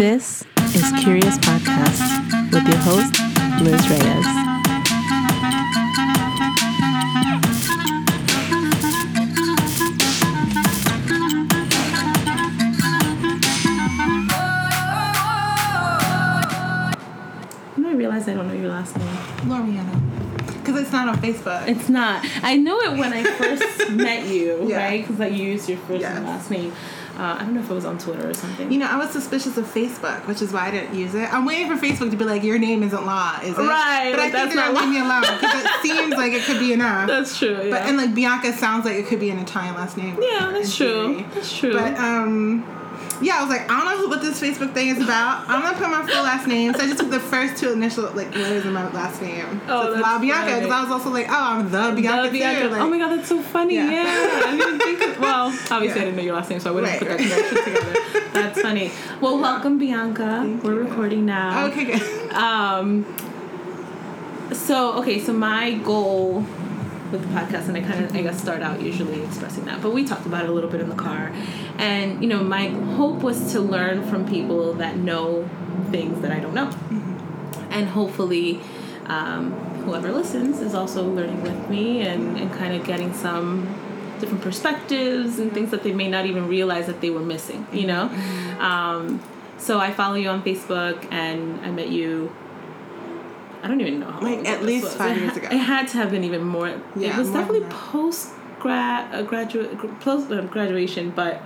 This is Curious Podcast with your host, Liz Reyes. Facebook. It's not. I knew it when I first met you, Yeah. right? Because I used your first Yes. and last name. Uh, I don't know if it was on Twitter or something. you know, I was suspicious of Facebook, which is why I didn't use it. I'm waiting for Facebook to be like, your name isn't law, is it? Right, But I think they're not leave me alone because it seems like it could be enough. That's true. Yeah. But and like Bianca sounds like it could be an Italian last name. yeah, that's true. theory. That's true. But um, yeah, I was like, I don't know who, what this Facebook thing is about. I'm gonna put my full last name, so I just took the first two initial like letters of my last name. Oh, so it's La Bianca because I was also like, oh, I'm the Bianca. The Bianca- Like, oh my god, that's so funny. Yeah. Yeah, I didn't think. Of, well, obviously Yeah. I didn't know your last name, so I wouldn't Right, put that right. connection together. That's funny. Well, welcome, Bianca. Thank We're you. recording now. Okay, good. Um. So okay, so my goal with the podcast, and I kind of I guess start out usually expressing that, but we talked about it a little bit in the car, and you know my hope was to learn from people that know things that I don't know, and hopefully. Um, whoever listens is also learning with me and, and kind of getting some different perspectives and things that they may not even realize that they were missing, you know? Um, so I follow you on Facebook and I met you. I don't even know how long Like, at least was. five It years ago. It had to have been even more. it Yeah, was more definitely post grad uh, graduate post uh, graduation, but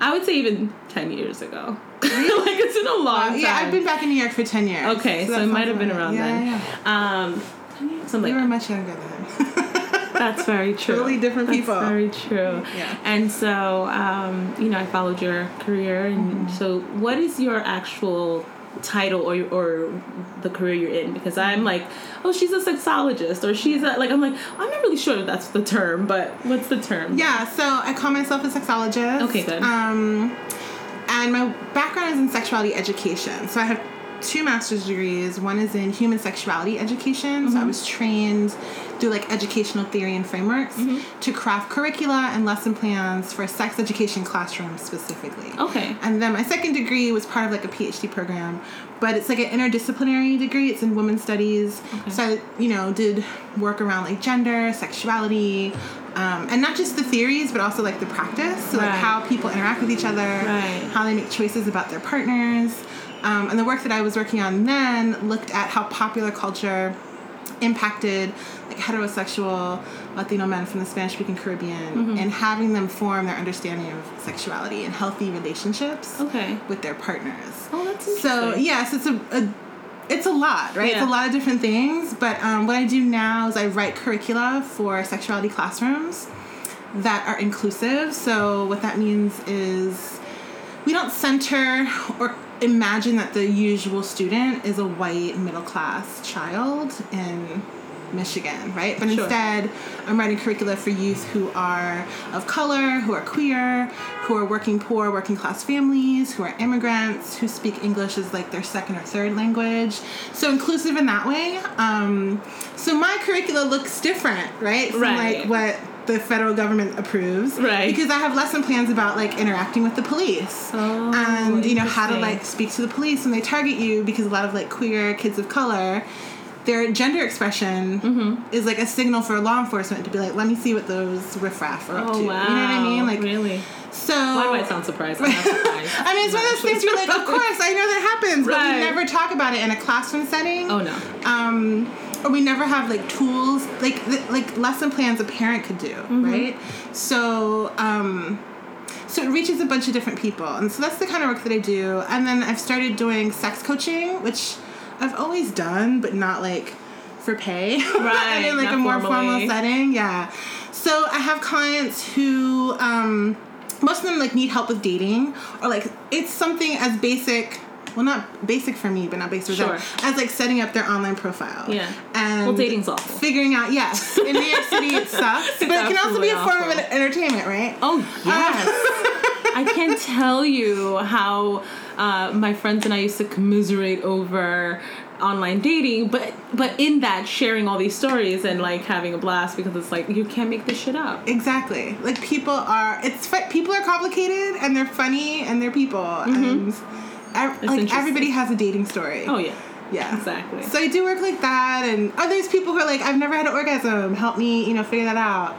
I would say even ten years ago. like it's been a long time. yeah, I've been back in New York for ten years. Okay, so, that it might have been around right. then. Yeah, yeah. Um, so I'm We were much younger then. That's very true. Totally different That's people. Very true. Yeah. And so, um, you know, I followed your career, and Mm-hmm. so, what is your actual title or or the career you're in? Because I'm like, oh, she's a sexologist, or she's a, like, I'm like, I'm not really sure if that's the term, but what's the term? Yeah, so I call myself a sexologist. Okay, good. Um, and my background is in sexuality education. So I have two master's degrees. One is in human sexuality education. So I Mm-hmm. was trained through like educational theory and frameworks Mm-hmm. to craft curricula and lesson plans for sex education classrooms specifically. Okay. And then my second degree was part of like a PhD program, but it's like an interdisciplinary degree. It's in women's studies. So I, you know, did work around like gender, sexuality, um, and not just the theories, but also like the practice. So like how people interact with each other, Right. how they make choices about their partners. Um, and the work that I was working on then looked at how popular culture impacted like heterosexual Latino men from the Spanish speaking Caribbean Mm-hmm. and having them form their understanding of sexuality and healthy relationships Okay. with their partners. Oh, that's interesting. So yes, it's a, a it's a lot, right? It's a lot of different things. But um, what I do now is I write curricula for sexuality classrooms that are inclusive. So what that means is we don't center or imagine that the usual student is a white middle class child in Michigan, right? But Sure. instead, I'm writing curricula for youth who are of color, who are queer, who are working poor, working class families, who are immigrants, who speak English as like their second or third language. So inclusive in that way. Um, so my curricula looks different, right? From Right. like what the federal government approves. Right. Because I have lesson plans about like interacting with the police. Oh, and you know how to like speak to the police when they target you because a lot of like queer kids of color their gender expression Mm-hmm. is like a signal for law enforcement to be like, let me see what those riffraff are up Oh to. wow. You know what I mean? Like, really? so. Why do I sound surprised? I'm not surprised. I mean, it's one of those things where, like, of course, I know that happens, but we never talk about it in a classroom setting. Oh no. Um, or we never have like tools, like th- like lesson plans a parent could do, Mm-hmm. right? So, um, so it reaches a bunch of different people, and so that's the kind of work that I do. And then I've started doing sex coaching, which I've always done, but not like for pay. Right, in like a more formally. formal setting. Yeah. So I have clients who, um, most of them like need help with dating, or like it's something as basic. Well, not basic for me, but not basic for them, as like setting up their online profile. Yeah. And Well, dating's awful. Figuring out, yes, in New York City it sucks, but it can also be a form awful. of entertainment, right? Oh yes. I can't tell you how uh, my friends and I used to commiserate over online dating, but but in that sharing all these stories and like having a blast because it's like you can't make this shit up. Exactly. Like people are. It's people are complicated and they're funny and they're people and ev- like everybody has a dating story. Oh yeah, yeah, exactly. So I do work like that, and oh, there's people who are like, I've never had an orgasm. Help me, you know, figure that out.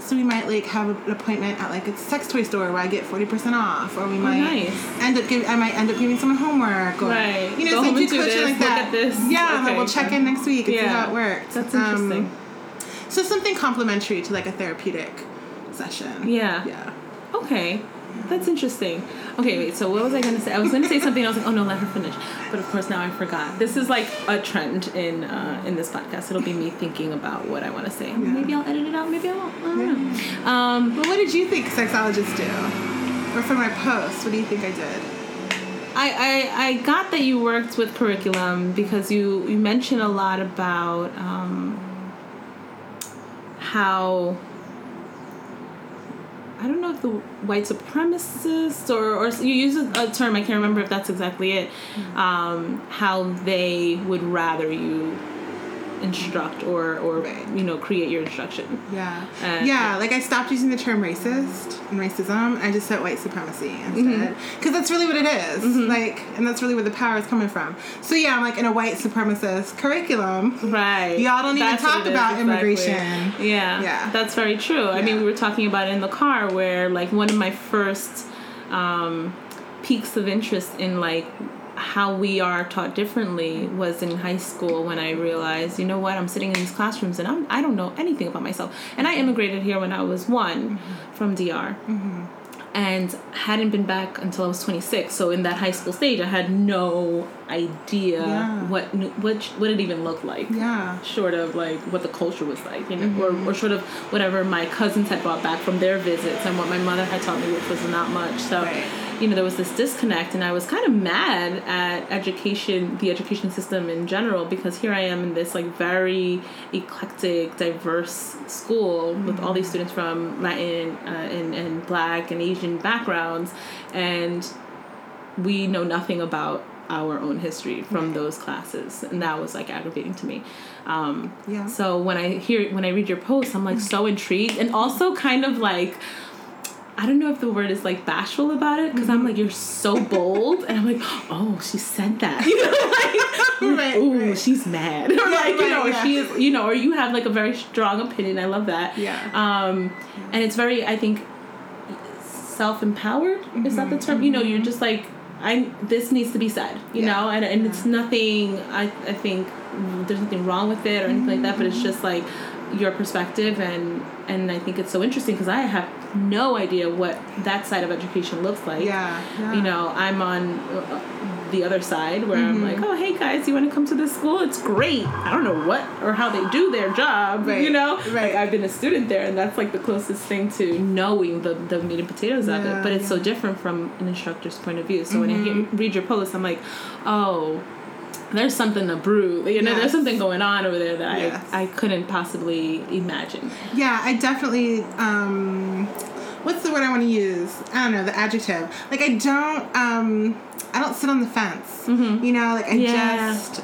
So we might like have an appointment at like a sex toy store where I get forty percent off, or we might Oh, nice. end up giving. I might end up giving someone homework, or Right. you know, Go so I do coaching this, like that. Yeah, and, like we'll check okay. in next week and see how it works. That's Um, interesting. so something complementary to like a therapeutic session. Yeah. Yeah. Okay, that's interesting. Okay, wait. So what was I gonna say? I was gonna say something. I was like, oh no, let her finish. But of course, now I forgot. This is like a trend in uh, in this podcast. It'll be me thinking about what I want to say. Maybe I'll edit it out. Maybe I won't. I don't know. Um, Well, what did you think sexologists do? Or for my post, what do you think I did? I, I I got that you worked with curriculum because you you mentioned a lot about um, how I don't know if the white supremacists or or you use a, a term I can't remember if that's exactly it. Um, how they would rather you instruct or or Right. you know create your instruction. Yeah. Yeah, like I stopped using the term racist and racism. I just said white supremacy instead. Because that's really what it is. Like, and that's really where the power is coming from. So yeah, I'm like in a white supremacist curriculum. Right. Y'all don't even That's what talk about exactly. immigration. Yeah. Yeah. That's very true. I mean, we were talking about it in the car where, like, one of my first um, peaks of interest in, like, how we are taught differently was in high school when I realized, you know what, I'm sitting in these classrooms and I'm, I don't know anything about myself. And I immigrated here when I was one mm-hmm. from DR mm-hmm. and hadn't been back until I was 26. So in that high school stage, I had no idea Yeah. what what what it even looked like. Yeah. Short of like what the culture was like, you know, Mm-hmm. or, or sort of whatever my cousins had brought back from their visits and what my mother had taught me, which was not much. So, Right. you know, there was this disconnect, and I was kind of mad at education, the education system in general, because here I am in this like very eclectic, diverse school with all these students from Latin uh, and, and Black and Asian backgrounds, and we know nothing about our own history from those classes and that was like aggravating to me um, Yeah. so when i hear when i read your post i'm like so intrigued and also kind of like I don't know if the word is like bashful about it because I'm like you're so bold and I'm like oh she said that you know like Right, ooh right. she's mad or like you right, know or yeah. she is you know or you have like a very strong opinion I love that Yeah. um and it's very I think self-empowered is that the Mm-hmm. term you know you're just like I this needs to be said you Yeah. know and, and it's nothing I, I think there's nothing wrong with it or anything like that but it's just like your perspective and and I think it's so interesting because I have no idea what that side of education looks like Yeah. yeah. you know i'm on uh, the other side where i'm like Mm-hmm. oh hey guys you want to come to this school it's great i don't know what or how they do their job Right, you know right. like i've been a student there and that's like the closest thing to knowing the, the meat and potatoes of it but it's so yeah. Mm-hmm. different from an instructor's point of view so when i hear, read your post i'm like oh there's something to brew you know Yes. there's something going on over there that Yes. I, I couldn't possibly imagine Yeah, I definitely. Um, what's the word I want to use? I don't know the adjective. Like I don't. Um, I don't sit on the fence. You know, like I Mm-hmm. Yeah. just.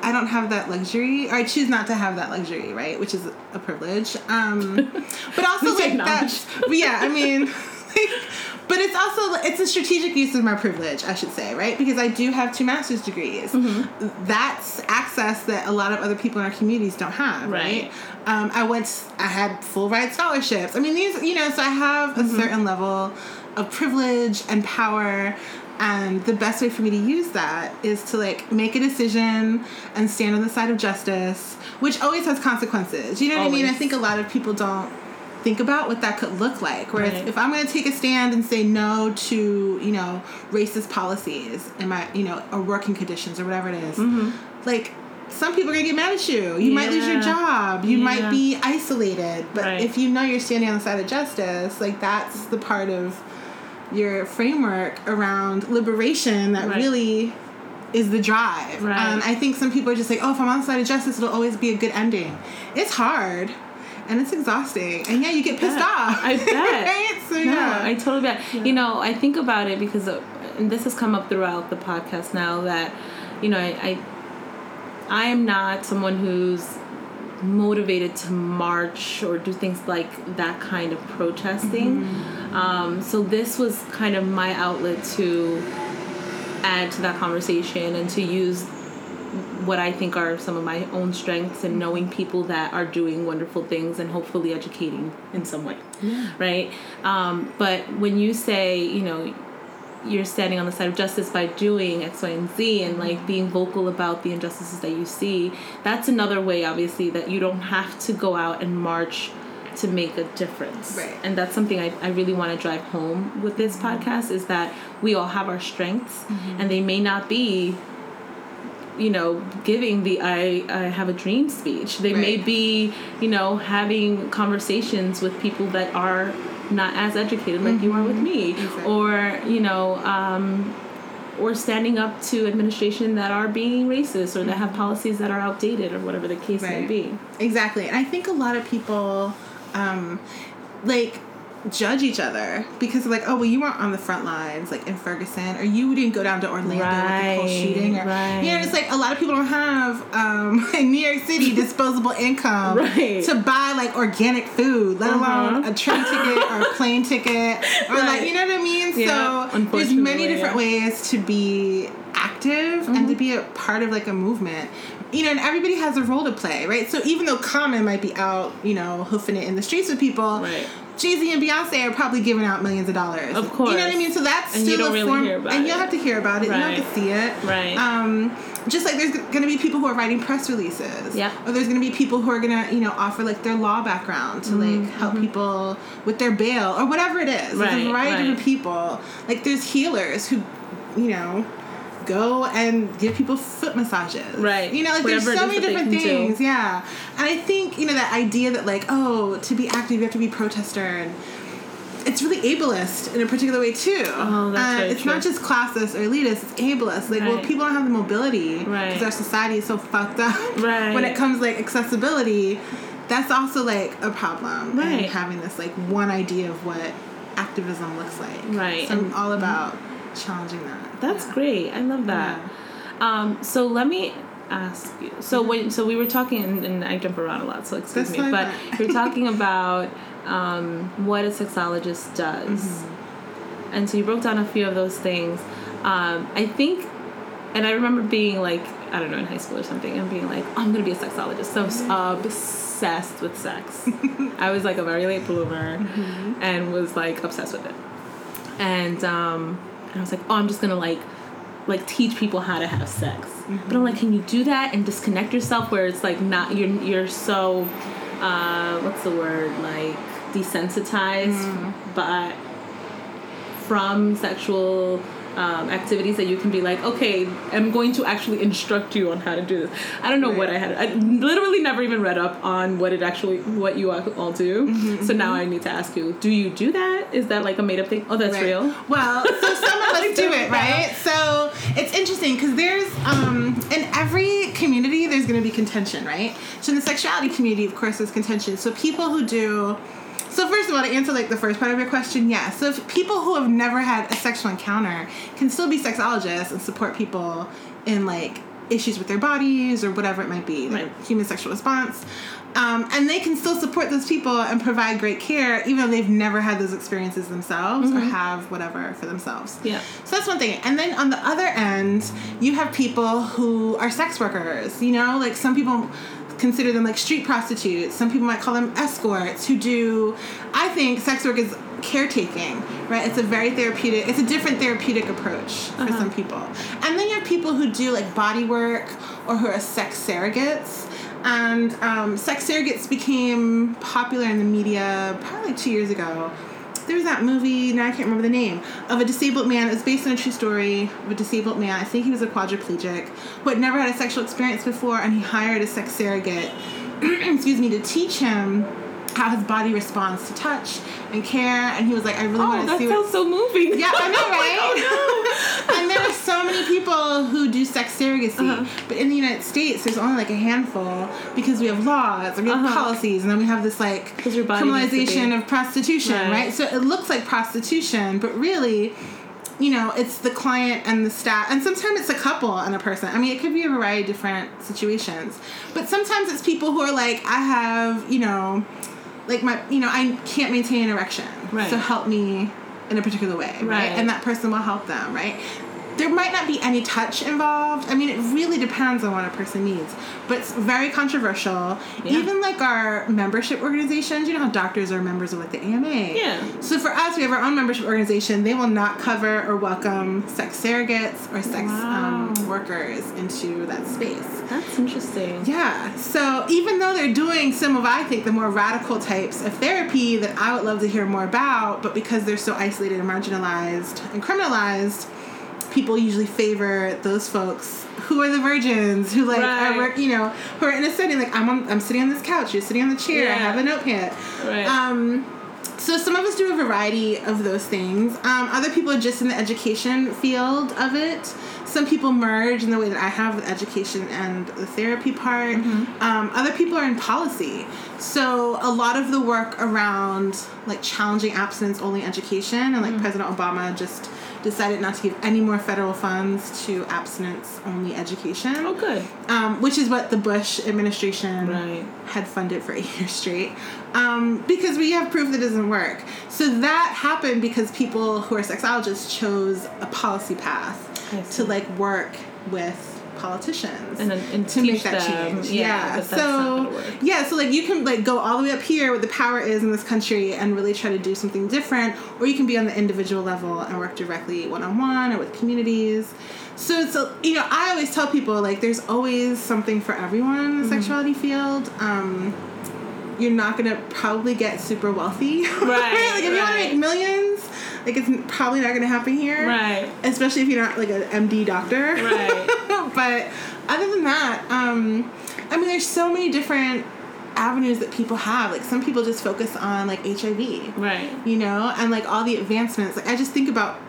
I don't have that luxury, or I choose not to have that luxury, right? Which is a privilege. Um, but also like that. But yeah, I mean, like, but it's also it's a strategic use of my privilege, I should say, right? Because I do have two master's degrees. Mm-hmm. That's access that a lot of other people in our communities don't have, Right. right? Um, I went. I had full ride scholarships. I mean, these, you know, so I have Mm-hmm. a certain level of privilege and power. And the best way for me to use that is to like make a decision and stand on the side of justice, which always has consequences. You know what I mean? I think a lot of people don't think about what that could look like. Whereas Right. if I'm going to take a stand and say no to, you know, racist policies in my, you know, or working conditions or whatever it is, like some people are going to get mad at you. You might lose your Mm-hmm. Job. You Yeah. might be isolated. But Right. if you know you're standing on the side of justice, like that's the part of your framework around liberation that Right. really is the drive. Right. Um, I think some people are just like, oh, if I'm on the side of justice, it'll always be a good ending. It's hard. And it's exhausting. And yeah, you get pissed Yeah, off. I bet. right? So No, yeah. I totally bet. You know, I think about it because uh, and this has come up throughout the podcast now that, you know, I, I, I am not someone who's motivated to march or do things like that kind of protesting. Mm-hmm. Um, so this was kind of my outlet to add to that conversation and to use what I think are some of my own strengths and knowing people that are doing wonderful things and hopefully educating in some way. Yeah. Right? Um, but when you say, you know, you're standing on the side of justice by doing X, Y, and Z and mm-hmm. like being vocal about the injustices that you see, that's another way, obviously, that you don't have to go out and march to make a difference. Right. And that's something I, I really want to drive home with this mm-hmm. podcast is that we all have our strengths mm-hmm. and they may not be you know giving the i i have a dream speech. They may be you know having conversations with people that are not as educated like you are with me. Exactly. or you know um or standing up to administration that are being racist or that have policies that are outdated or whatever the case may be. Exactly. And I think a lot of people um like judge each other because like, oh well you weren't on the front lines like in Ferguson or you didn't go down to Orlando with the whole Right, shooting or right. you know it's like a lot of people don't have um in New York City disposable income Right. to buy like organic food, let alone Uh-huh. a train ticket or a plane ticket or like you know what I mean? Yeah, so there's many different yeah. ways to be active and Mm-hmm. to be a part of like a movement. You know, and everybody has a role to play, right? So even though Common might be out, you know, hoofing it in the streets with people, Right. Z and Beyonce are probably giving out millions of dollars. Of course. You know what I mean? So that's And you still don't a really form, hear about and you don't have to hear about it. You don't have to see it. Right. Um, just like there's going to be people who are writing press releases. Yeah. Or there's going to be people who are going to, you know, offer like their law background to like help people with their bail or whatever it is. There's Mm-hmm. Right, a variety of right. different people. Like there's healers who, you know, go and give people foot massages. Right. You know, like Whatever there's so many different can do. things. Yeah. And I think, you know, that idea that like, oh, to be active you have to be protester and it's really ableist in a particular way too. Oh, that's Uh, it's not just classist or elitist; it's ableist. Like, well, people don't have the mobility Right. because our society is so fucked up. Right. When it comes like accessibility, that's also like a problem. And Right. having this like one idea of what activism looks like. Right. So I'm all about challenging that. That's Yeah. great. I love that. Um, so let me ask you. So when so we were talking, and, and I jump around a lot, so excuse That's me. But you're talking about um, what a sexologist does, Mm-hmm. and so you broke down a few of those things. Um, I think, and I remember being like, I don't know, in high school or something, and being like, I'm gonna be a sexologist. So Mm-hmm. obsessed with sex. I was like a very late bloomer, Mm-hmm. and was like obsessed with it. And um, and I was like, oh, I'm just gonna like like teach people how to have sex. But I'm like, can you do that and disconnect yourself where it's like not you're you're so uh, what's the word like desensitized but from sexual um, activities that you can be like, okay, I'm going to actually instruct you on how to do this. I don't know what I had. I literally never even read up on what it actually, what you all do. So now I need to ask you, do you do that? Is that like a made up thing? Oh, that's Right. real. Well, so some of us do it, right? So it's interesting because there's um, in every community there's going to be contention, right? So in the sexuality community, of course, there's contention. So people who do. So first of all, to answer like the first part of your question, yes. So if people who have never had a sexual encounter can still be sexologists and support people in like issues with their bodies or whatever it might be, Right. human sexual response. Um, and they can still support those people and provide great care, even though they've never had those experiences themselves or have whatever for themselves. Yeah. So that's one thing. And then on the other end, you have people who are sex workers. You know, like some people consider them like street prostitutes. Some people might call them escorts who do, I think sex work is caretaking, right? It's a very therapeutic, it's a different therapeutic approach for some people. And then you have people who do like body work or who are sex surrogates. And um, sex surrogates became popular in the media probably like two years ago there was that movie now I can't remember the name of a disabled man. It's based on a true story of a disabled man. I think he was a quadriplegic who had never had a sexual experience before, and he hired a sex surrogate. excuse me to teach him how his body responds to touch and care. And he was like, I really Oh, want to that see. what sounds so moving. yeah, I know, right? oh no. and there are so many people who do sex surrogacy, Uh-huh. but in the United States, there's only like a handful because we have laws and we have Uh-huh. policies, and then we have this like 'Cause your body needs to criminalization of prostitution, Right. right. So it looks like prostitution, but really. you know, it's the client and the staff, and sometimes it's a couple and a person. I mean, it could be a variety of different situations, but sometimes it's people who are like, I have, you know, like my, you know, I can't maintain an erection, Right. so help me in a particular way, right? Right. And that person will help them, right? There might not be any touch involved. I mean, it really depends on what a person needs, but it's very controversial. Yeah. Even like our membership organizations, you know how doctors are members of like the AMA. Yeah. So for us, we have our own membership organization. They will not cover or welcome sex surrogates or sex um, workers into that space. That's interesting. Yeah. So even though they're doing some of, I think, the more radical types of therapy that I would love to hear more about, but because they're so isolated and marginalized and criminalized, people usually favor those folks who are the virgins, who like Right. are work, you know, who are in a setting like I'm on, I'm sitting on this couch, you're sitting on the chair, I have a notepad. Right. Um, so some of us do a variety of those things. Um, other people are just in the education field of it. Some people merge in the way that I have with education and the therapy part. Um, other people are in policy. So a lot of the work around like challenging abstinence only education and like President Obama just decided not to give any more federal funds to abstinence only education oh, good. um, which is what the Bush administration Right. had funded for eight years straight. Um, because we have proof that it doesn't work. So that happened because people who are sexologists chose a policy path to like work with politicians And then and to make that them, change. Yeah. that's so yeah, so like you can like go all the way up here where the power is in this country and really try to do something different, or you can be on the individual level and work directly one on one or with communities. So it's a, you know I always tell people like there's always something for everyone in the Mm-hmm. sexuality field. Um, you're not gonna probably get super wealthy, Right, like if you want to make millions, like it's probably not gonna happen here, Right. Especially if you're not like an MD doctor, Right. but other than that, um, I mean, there's so many different avenues that people have. Like some people just focus on like HIV, Right. you know, and like all the advancements. Like I just think about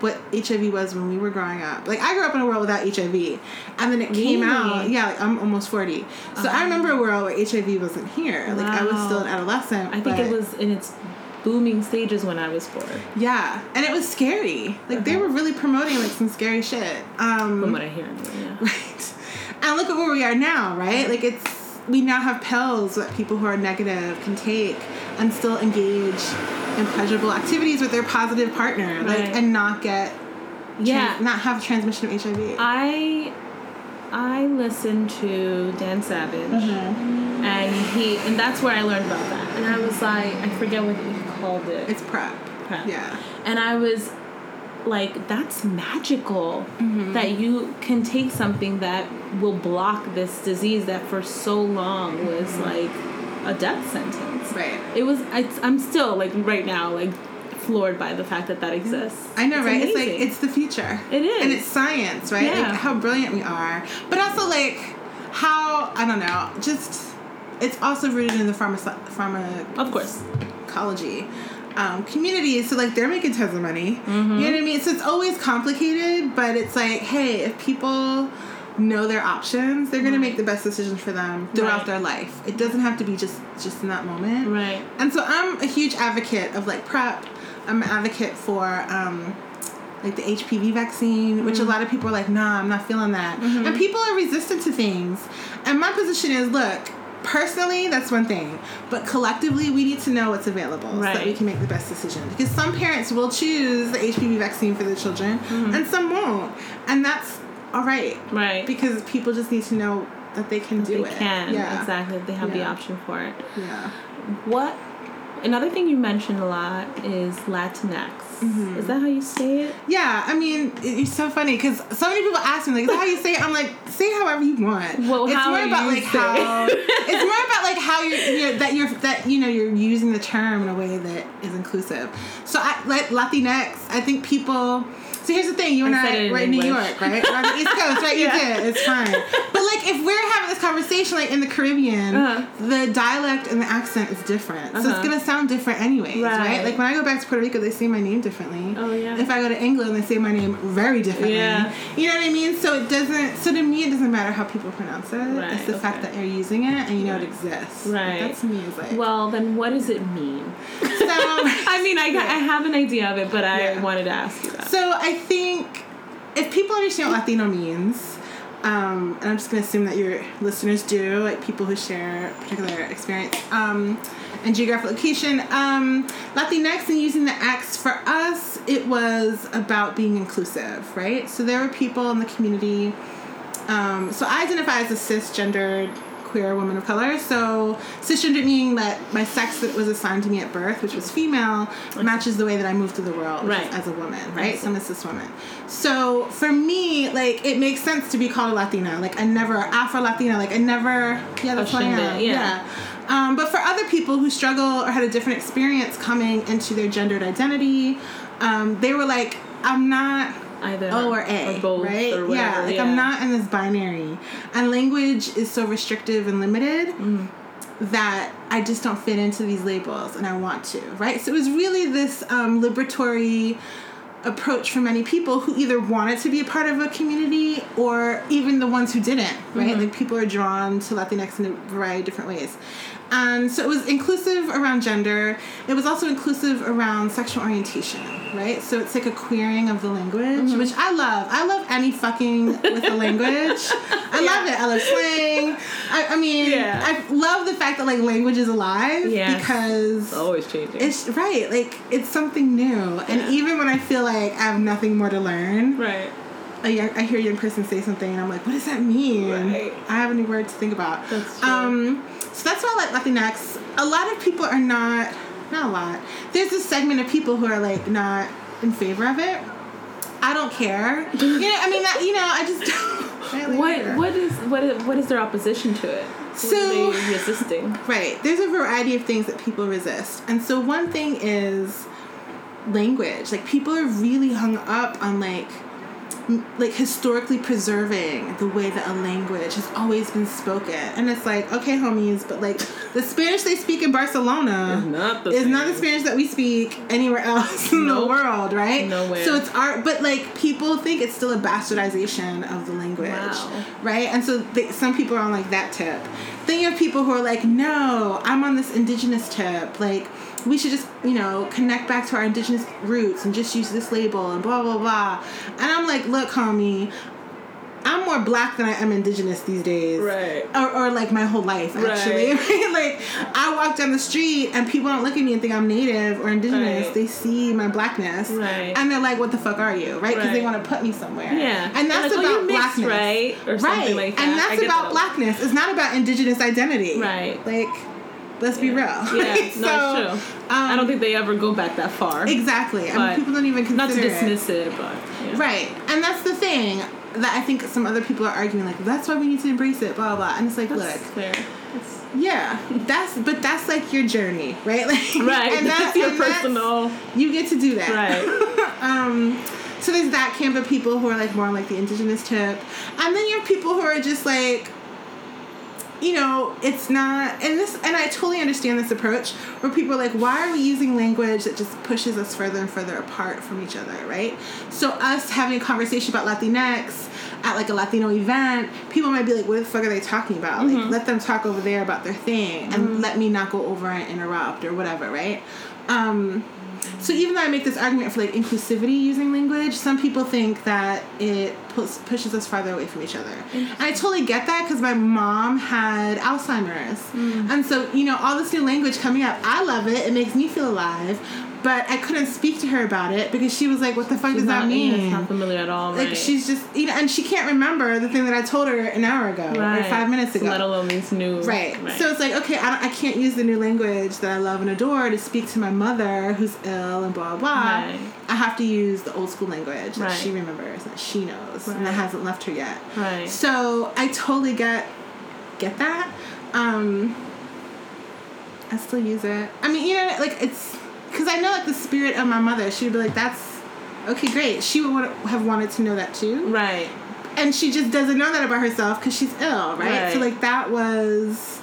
what HIV was when we were growing up. Like I grew up in a world without HIV, and then it came out. Yeah, like I'm almost forty, so I remember a world where HIV wasn't here. Like I was still an adolescent. I think it was in its booming stages when I was four. Yeah, and it was scary. Like they were really promoting like some scary shit. Um, From what I hear. Yeah. Right. And look at where we are now, right? Like it's we now have pills that people who are negative can take and still engage in pleasurable activities with their positive partner, like Right. and not get Yeah. trans- not have transmission of HIV. I I listened to Dan Savage, Mm-hmm. and he and that's where I learned about that. And I was like, I forget what he called it. It's PrEP. PrEP. Yeah. And I was like, that's magical Mm-hmm. that you can take something that will block this disease that for so long was like a death sentence. Right. It was. I, I'm still like right now like floored by the fact that that exists. I know, right? It's like it's the future. It is. and it's science, right? Yeah. Like how brilliant we are, but also like how I don't know. Just it's also rooted in the pharma pharma of course. ecology um, communities. So like they're making tons of money. Mm-hmm. You know what I mean? So it's always complicated, but it's like, hey, if people know their options, they're gonna make the best decisions for them throughout Right. their life. It doesn't have to be just just in that moment. Right. And so I'm a huge advocate of like PrEP. I'm an advocate for um, like the HPV vaccine, which a Mm-hmm. lot of people are like, nah, I'm not feeling that. And people are resistant to things. And my position is, look, personally, that's one thing, but collectively, we need to know what's available so that we can make the best decision. Because some parents will choose the HPV vaccine for their children, Mm-hmm. and some won't, and that's all right. Right. Because people just need to know that they can do they it. can Yeah. exactly. They have the option for it. Yeah. What? Another thing you mentioned a lot is Latinx. Mm-hmm. Is that how you say it? Yeah, I mean, it's so funny because so many people ask me, like, is that how you say it? I'm like, say however you want. Well, it's how more about you like how it. it's more about like how you're, you know, that you're that you know you're using the term in a way that is inclusive. So I like Latinx. I think people. So here's the thing: you and I I, in we're in New English. York, right? We're on the East Coast, right? Yeah. You did. It's fine. But like, if we're having this conversation like in the Caribbean, Uh-huh. the dialect and the accent is different, so it's Uh-huh. gonna sound different anyways, right. Right. Like when I go back to Puerto Rico, they say my name differently. Oh, yeah. If I go to England, they say my name very differently. Yeah. You know what I mean? So it doesn't. So to me, it doesn't matter how people pronounce it. Right, it's the okay. fact that you're using it and you know it exists. Right. That to me is like. Well, then what does it mean? so I mean, I, I have an idea of it, but I Yeah. wanted to ask you that. So I think if people understand what Latino means, um, and I'm just gonna assume that your listeners do, like people who share particular experience, um, and geographic location. Um, Latinx and using the X for us, it was about being inclusive, right? So there were people in the community. Um, so I identify as a cisgendered queer woman of color. So cisgender meaning that my sex that was assigned to me at birth, which was female, matches the way that I move through the world Right. as a woman, right? So I'm a cis woman. So for me, like it makes sense to be called a Latina. Like I never Afro Latina. Like I never. Yeah, that's who I am. it, yeah. Um, but for other people who struggle or had a different experience coming into their gendered identity, um, they were like, I'm not Either O or A, or both, right? or yeah, like I'm not in this binary, and language is so restrictive and limited Mm-hmm. that I just don't fit into these labels, and I want to, right? So it was really this um, liberatory approach for many people who either wanted to be a part of a community or even the ones who didn't, right? Mm-hmm. Like people are drawn to Latinx in a variety of different ways. And so it was inclusive around gender. It was also inclusive around sexual orientation, right? So it's like a queering of the language, Mm-hmm. which I love. I love any fucking with the language. I love it. I love slang. I, I mean, Yeah. I love the fact that like language is alive Yes. because it's always changing. it's right, like it's something new, and even when I feel like I have nothing more to learn, right. a young, I hear a young person say something, and I'm like, "What does that mean?" Right. I have a new word to think about. That's true. Um, so that's why I like Latinx. A lot of people are not, not a lot. There's a segment of people who are like not in favor of it. I don't care. you know, I mean, that, you know, I just. I like What what is what is what is their opposition to it? What So- resisting? Right. There's a variety of things that people resist. And so one thing is language. Like people are really hung up on like like historically preserving the way that a language has always been spoken. And it's like, okay, homies, but like the Spanish they speak in Barcelona It's not the is not the. Spanish that we speak anywhere else in the world, right? Nowhere. So it's art, but like people think it's still a bastardization of the language, Wow. right? And so they, some people are on like that tip. Then you have people who are like, no, I'm on this indigenous tip. Like we should just you know connect back to our indigenous roots and just use this label and blah blah blah. And I'm like, look, homie. I'm more black than I am indigenous these days. Right. Or, or like my whole life, actually. Right. like, I walk down the street and people don't look at me and think I'm native or indigenous. Right. They see my blackness. Right. And they're like, what the fuck are you? Right? Because they want to put me somewhere. Yeah. And that's like, oh, about you're mixed, blackness. right? Or right. like that. And that's about that. blackness. It's not about indigenous identity. Right. Like, let's be real. Yeah, no, so, it's true. I um, don't think they ever go back that far. Exactly. I mean, people don't even consider Not to dismiss it, but yeah. Right. And that's the thing that I think some other people are arguing, like, that's why we need to embrace it, blah, blah, blah. And it's like, That's look, fair. That's- yeah, that's, but that's like your journey, right? Like, Right. and that's your and that's- personal. you get to do that. Right. um, so there's that camp of people who are like more on like the indigenous tip. And then you have people who are just like, you know, it's not, and this, and I totally understand this approach where people are like, why are we using language that just pushes us further and further apart from each other, right? So us having a conversation about Latinx at like a Latino event, people might be like, what the fuck are they talking about? Like, let them talk over there about their thing and let me not go over and interrupt or whatever, right? Um, so even though I make this argument for like inclusivity using language, some people think that it pus- pushes us farther away from each other. And I totally get that because my mom had Alzheimer's, mm. and so you know all this new language coming up. I love it; it makes me feel alive. But I couldn't speak to her about it because she was like, "What the fuck She's does not, that mean?" it's not familiar at all. like right. she's just you know, and she can't remember the thing that I told her an hour ago right. or five minutes ago. Let alone these new. Right. So it's like, okay, I, I can't use the new language that I love and adore to speak to my mother who's ill and blah, blah, blah. Right. I have to use the old school language that Right. she remembers, that she knows, and that hasn't left her yet. Right. So I totally get get that. Um, I still use it. I mean, you know, like it's because I know like the spirit of my mother. She would be like, "That's okay, great." She would want- have wanted to know that too Right. and she just doesn't know that about herself because she's ill, right? So like that was,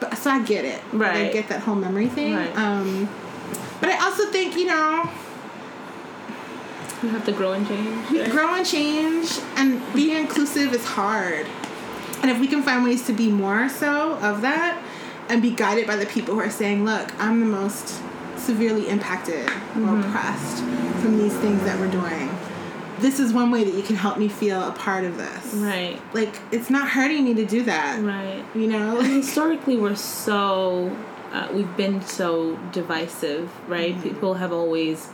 but, so I get it. Like, I get that whole memory thing. Right. Um, but I also think you know, You have to grow and change. right? grow and change, and being inclusive is hard. And if we can find ways to be more so of that, and be guided by the people who are saying, "Look, I'm the most severely impacted Mm-hmm. or oppressed from these things that we're doing, this is one way that you can help me feel a part of this. Right. Like it's not hurting me to do that. Right. You know. Historically, we're so uh, we've been so divisive, right? Mm-hmm. People have always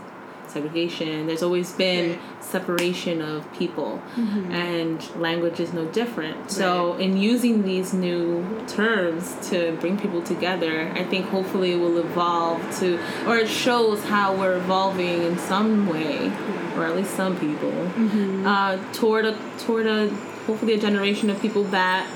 segregation. There's always been Right. separation of people, Mhm. and language is no different. So, in using these new terms to bring people together, I think hopefully it will evolve to, or it shows how we're evolving in some way, or at least some people, Mm-hmm. uh, toward a toward a hopefully a generation of people that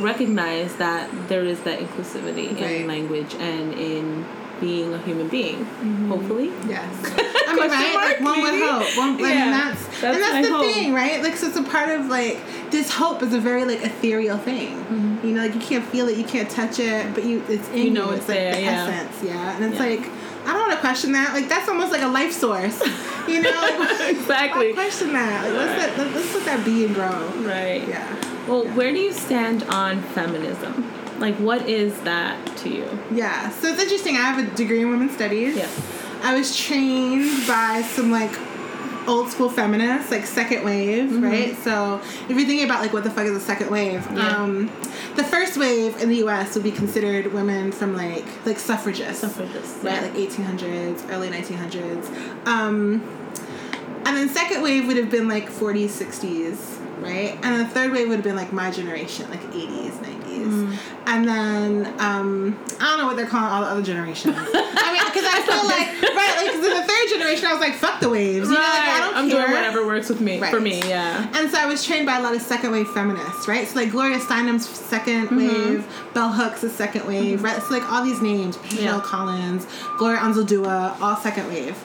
recognize that there is that inclusivity Right. in language and in being a human being. Mm-hmm. Hopefully. Yes. I mean, right? Like mark, one would hope. One, Yeah, mean, that's, that's and that's the hope. thing, right? Like, so it's a part of like this hope is a very like ethereal thing. Mm-hmm. You know, like you can't feel it, you can't touch it, but you it's in You know It's it's like there, the yeah. essence, yeah. And it's Yeah. like I don't want to question that. Like that's almost like a life source. You know, Exactly. Question that? Like, let's let, let, let's let that be and grow. Right. Yeah. Well, where do you stand on feminism? Like, what is that to you? Yeah. So it's interesting. I have a degree in women's studies. Yes. I was trained by some like old school feminists, like second wave, right? So if you're thinking about like what the fuck is a second wave, Yeah. um, the first wave in the U.S. would be considered women from like like suffragists, Suffragists. right? Yeah. Like 1800s, early 1900s. Um, and then second wave would have been like 40s, 60s, right? And the third wave would have been like my generation, like 80s, 90s. Mm. And then um, I don't know what they're calling all the other generations. I mean, because I feel like right, like 'cause in the third generation, I was like, fuck the waves. You know, like, I don't I'm care. doing whatever works with me. Right. For me, yeah. And so I was trained by a lot of second wave feminists, right? So like Gloria Steinem's 2nd Mm-hmm. wave, Bell Hooks is second wave, right? So like all these names, Michelle Yeah. Collins, Gloria Anzaldúa, all second wave.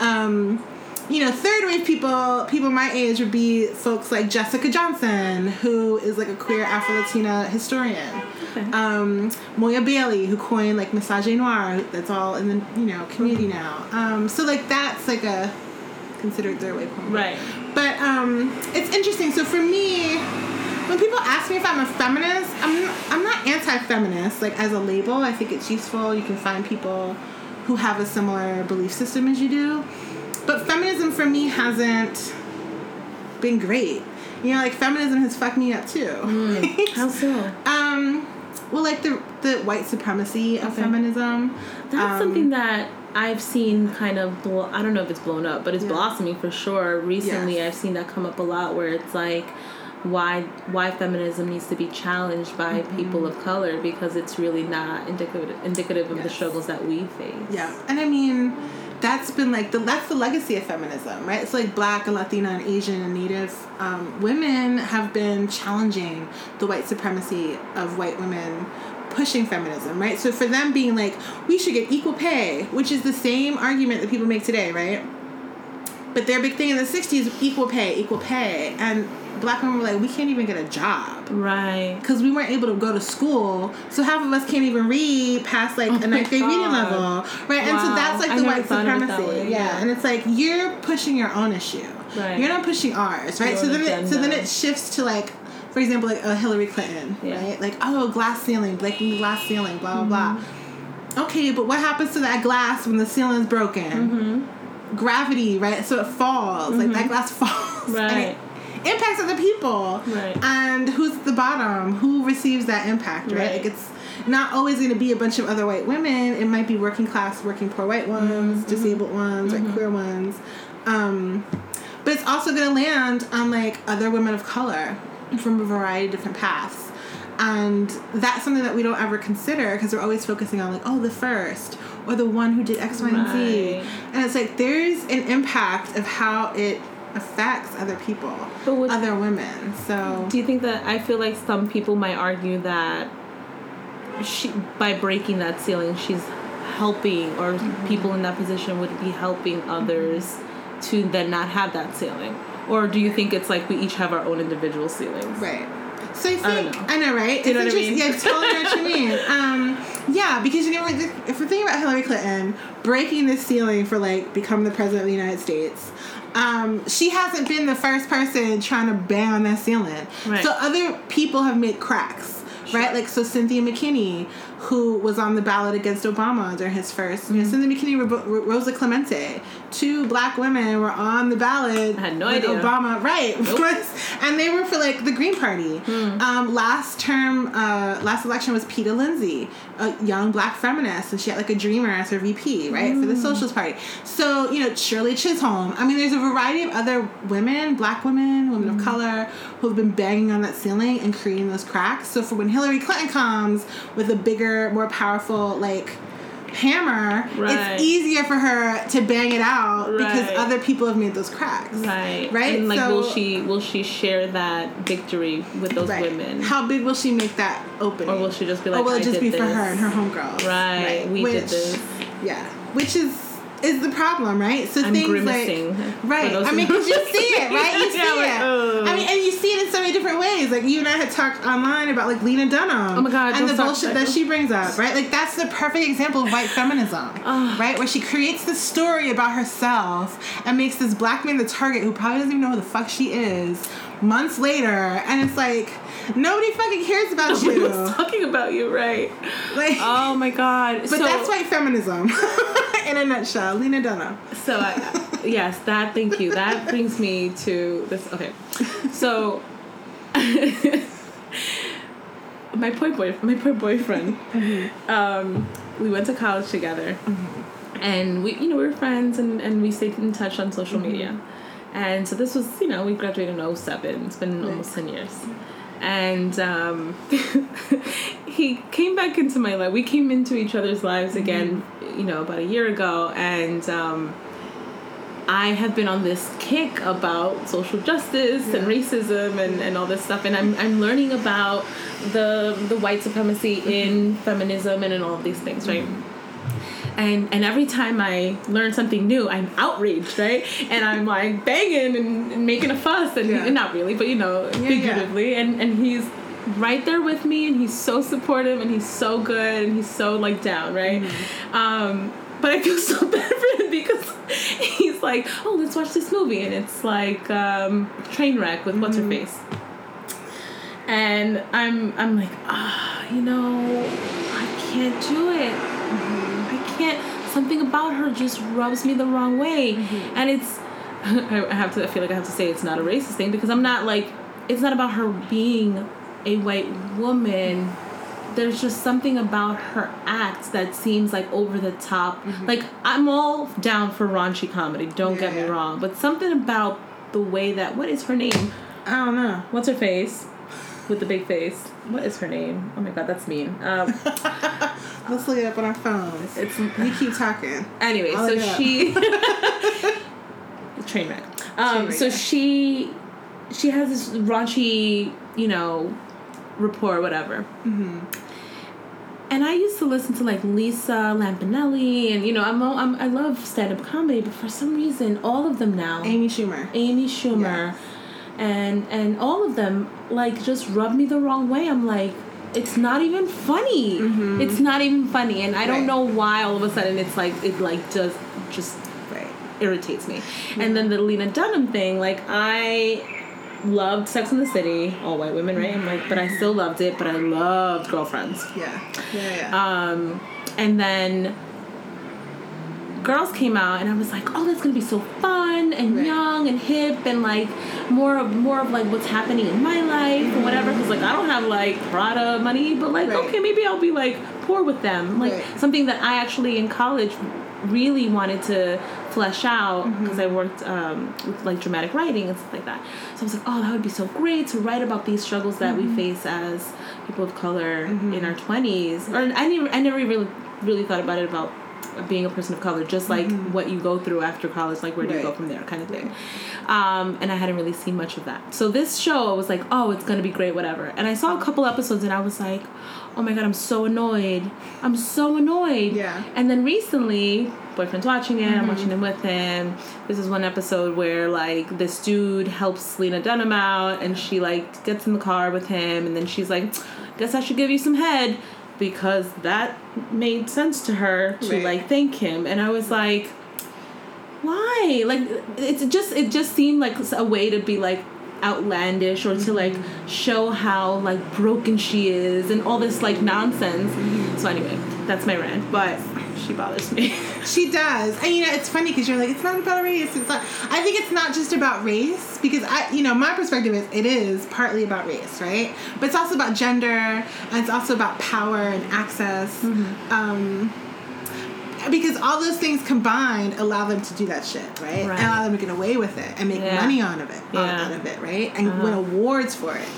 Um, you know, third wave people, people my age would be folks like Jessica Johnson, who is like a queer Afro Latina historian. Okay. Um, Moya Bailey, who coined like misogynoir, that's all in the you know community now. Um, so like that's like a considered third wave poem. right. But um, it's interesting. So for me, when people ask me if I'm a feminist, I'm I'm not anti-feminist. Like as a label, I think it's useful. You can find people who have a similar belief system as you do. But feminism for me hasn't been great. You know, like feminism has fucked me up too. How so? um, well, like the the white supremacy of Okay. feminism. That's Um, something that I've seen kind of. Blo- I don't know if it's blown up, but it's Yeah. blossoming for sure. Recently, Yes. I've seen that come up a lot, where it's like, why why feminism needs to be challenged by Mm-hmm. people of color because it's really not indicative indicative of the struggles that we face. Yeah, and I mean, that's been like the that's the legacy of feminism, right? It's like Black and Latina and Asian and Native um, women have been challenging the white supremacy of white women pushing feminism, right? So for them being like, we should get equal pay, which is the same argument that people make today, right? But their big thing in the '60s, equal pay, equal pay, and black women were like, we can't even get a job Right. because we weren't able to go to school. So half of us can't even read past like a my ninth grade reading level, right? And so that's like I the white thought of it that supremacy, yeah. yeah. And it's like you're pushing your own issue, Right. You're not pushing ours, right? Your so then it, so then it shifts to like, for example, like a Hillary Clinton, Yeah. right? Like oh, glass ceiling, breaking the glass ceiling, blah blah Mm-hmm. blah. Okay, but what happens to that glass when the ceiling is broken? Mm-hmm. Gravity, right? So it falls. Like that glass falls. and Right. it impacts other people. Right. And who's at the bottom? Who receives that impact, right? Right. Like it's not always going to be a bunch of other white women. It might be working class, working poor white ones, Mm-hmm. disabled ones, like queer ones. Um, but it's also going to land on like other women of color from a variety of different paths. And that's something that we don't ever consider because we're always focusing on like, oh, the first or the one who did X, Y, and Z. And it's like there's an impact of how it affects other people, would- other women. So Do you think that I feel like some people might argue that she by breaking that ceiling she's helping or Mm-hmm. people in that position would be helping others to then not have that ceiling? Or do you think it's like we each have our own individual ceilings? Right. So I think I know. I know, right? Do you know what I mean? Yeah, totally what you mean. Um, yeah, because you know, if we're thinking about Hillary Clinton breaking the ceiling for like becoming the president of the United States, um, she hasn't been the first person trying to bang on that ceiling. Right. So other people have made cracks, right? Like so Cynthia McKinney, who was on the ballot against Obama during his 1st You know, Cynthia McKinney, Rosa Clemente, two black women were on the ballot I had no with idea. Obama, right? and they were for like the Green Party. Hmm. Um, last term, uh, last election was Peta Lindsay, a young black feminist, and she had like a dreamer as her VP, right, for the Hmm. Socialist Party. So you know, Shirley Chisholm. I mean, there's a variety of other women, black women, women Hmm. of color, who have been banging on that ceiling and creating those cracks. So for when Hillary Clinton comes with a bigger, more powerful, like hammer, Right. it's easier for her to bang it out because other people have made those cracks. Right. Right? And like, So- will she will she share that victory with those Right. women? How big will she make that opening? or will she just be like, or will it just be for her and her homegirls? Right, we did this. Yeah, which is is the problem, right? So I'm things grimacing. like right. I mean, because you see it, right? You see Yeah, like, it. I mean, and you see it in so many different ways. Like you and I had talked online about like Lena Dunham. Oh my God, And the bullshit that. she brings up, right? Like that's the perfect example of white feminism, Ugh. Ah. right? Where she creates this story about herself and makes this black man the target who probably doesn't even know who the fuck she is. Months later, and it's like nobody fucking cares about Nobody you. was talking about you, right? Like, Oh my god. but so, that's white feminism in a nutshell. Lena Dunham. So I, yes, that. Thank you. That brings me to this. Okay, so my boy boy, my poor boyfriend. Mm-hmm. Um, we went to college together, mm-hmm. and we, you know, we were friends, and and we stayed in touch on social mm-hmm. media. And so this was, you know, we graduated in 07. It's been almost 10 years. And um, he came back into my life. We came into each other's lives again, you know, about a year ago. And um, I have been on this kick about social justice and racism and, and all this stuff. And I'm, I'm learning about the, the white supremacy in feminism and in all of these things, right? And and every time I learn something new, I'm outraged, right? And I'm like banging and, and making a fuss, and Yeah. not really, but you know, yeah. figuratively. And and he's right there with me, and he's so supportive, and he's so good, and he's so like down, right? Mm-hmm. Um, but I feel so bad for him because he's like, oh, let's watch this movie, and it's like um, Trainwreck with what's her Mm-hmm. face. And I'm I'm like, ah, you know, I can't do it. Can't. Something about her just rubs me the wrong way, mm-hmm. and it's. I have to. I feel like I have to say it's not a racist thing because I'm not like. It's not about her being a white woman. There's just something about her act that seems like over the top. Mm-hmm. Like I'm all down for raunchy comedy. Don't get me wrong, but something about the way that what is her name? I don't know. What's her face? With the big face. What is her name? Oh my god, that's mean. Um, Let's look it up on our phones. it's We keep talking. anyway. I'll So it up. she train wreck. Um, Train so she she has this raunchy, you know, rapport, whatever. Mm-hmm. And I used to listen to like Lisa Lampanelli, and you know, I'm, I'm I love stand up comedy, but for some reason, all of them now, Amy Schumer. Amy Schumer, and and all of them like just rub me the wrong way. I'm like, it's not even funny. It's not even funny, and I don't Mm-hmm. Right. know why all of a sudden it's like it like just just Right. irritates me. And then the Lena Dunham thing, like I loved Sex in the City, all white women, right? I'm like, but I still loved it. But I loved Girlfriends. Yeah. Yeah. Yeah. Um, and then girls came out and I was like, oh, that's gonna be so fun and Right. young and hip and like more of more of like what's happening in my life or whatever. Because like I don't have like Prada money, but like Right. okay, maybe I'll be like poor with them. Like Right. something that I actually in college really wanted to flesh out Mm-hmm. because I worked um, with like dramatic writing and stuff like that. So I was like, oh, that would be so great to write about these struggles that Mm-hmm. we face as people of color in our twenties. Or I never, I never really, really thought about it about being a person of color, just like what you go through after college, like where do you go Mm-hmm. From there, kind of thing. Um, and I hadn't really seen much of that. So this show, I was like, oh, it's gonna be great, whatever. And I saw a couple episodes, and I was like, oh my god, I'm so annoyed. I'm so annoyed. Yeah. And then recently, boyfriend's watching it. I'm watching it with him. This is one episode where like this dude helps Lena Dunham out, and she like gets in the car with him, and then she's like, "Guess I should give you some head," because that made sense to her to Right. like thank him. And I was like, why? Like it's just it just seemed like a way to be like, outlandish or to mm-hmm. like show how like broken she is and all this like nonsense. So anyway, that's my rant. But she bothers me. She does, and you know it's funny because you're like it's not about race. It's not. I think it's not just about race because I, you know, my perspective is it is partly about race, right? But it's also about gender, and it's also about power and access. Um, because all those things combined allow them to do that shit, right? Right. And allow them to get away with it and make Yeah. money on of it, Yeah. out of it, right? And Uh-huh. win awards for it.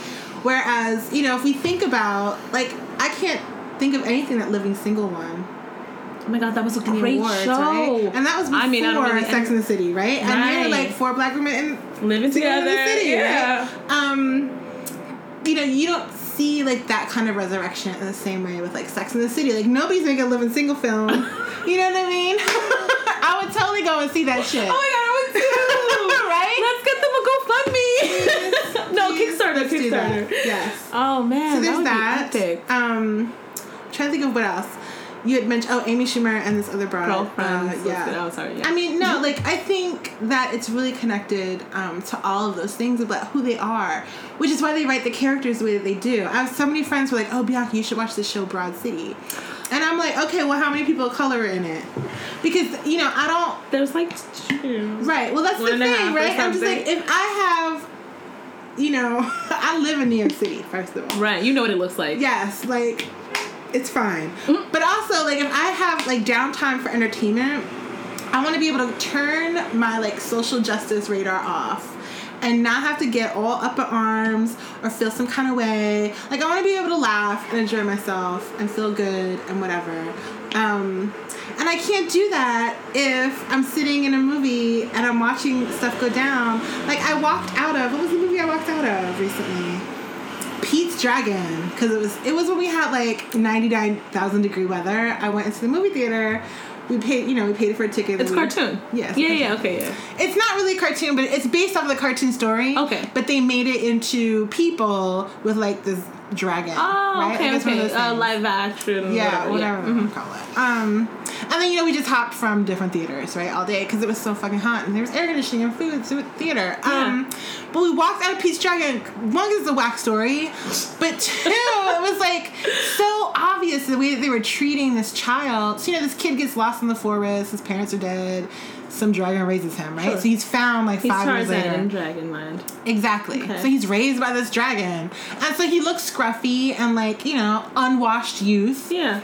Whereas, you know, if we think about like, I can't think of anything that Living Single won oh my god, that was a great awards, show. right? And that was before I mean, I don't really- Sex in the City, right? And they were like four black women in living together in the city, yeah. right? Um, you know, you don't see like that kind of resurrection in the same way with like Sex in the City. Like nobody's making a living single film. you know what I mean? I would totally go and see that shit. Oh my god, I would too. right? Let's get them a GoFundMe. no, Please, Kickstarter. let's do that. Kickstarter. Yes. Oh man, So that there's that. epic. Um, I'm trying to think of what else. You had mentioned oh Amy Schumer and this other broad. Girlfriends. Uh, yeah. Oh, sorry. Yeah. I mean, no, like I think that it's really connected um, to all of those things about who they are, which is why they write the characters the way that they do. I have so many friends who are like, "Oh, Bianca, you should watch this show, Broad City," and I'm like, "Okay, well, how many people of color are in it?" Because you know, I don't. There's like two. Right. Well, that's One the thing, right? I'm just like, if I have, you know, I live in New York City, first of all. Right. You know what it looks like. Yes, like it's fine. Mm. But also, like if I have like downtime for entertainment, I want to be able to turn my like social justice radar off and not have to get all up in arms or feel some kind of way. Like I want to be able to laugh and enjoy myself and feel good and whatever. Um, and I can't do that if I'm sitting in a movie and I'm watching stuff go down. Like I walked out of what was the movie I walked out of recently? Pete's Dragon because it was it was when we had like ninety nine thousand degree weather. I went into the movie theater. We paid you know we paid for a ticket. It's We- cartoon. Yes. Yeah. Yeah. Okay. Yeah. It's not really a cartoon, but it's based off of the cartoon story. Okay. But they made it into people with like this dragon. Oh. right? Okay. Like, it's one of Okay. those Uh, live action. Yeah, whatever Yeah. you Mhm. call it. Um, and then you know we just hopped from different theaters, right, all day because it was so fucking hot and there was air conditioning and food to theater. Um, but we walked out of Pete's Dragon. One is a whack story, but two, it was like so obvious the way that they were treating this child. So you know, this kid gets lost in the forest. His parents are dead. Some dragon raises him, right? Sure. So he's found like He's five years Tarzan later. in Dragonland. Exactly. Okay. So he's raised by this dragon. And so he looks scruffy and like, you know, unwashed youth. Yeah.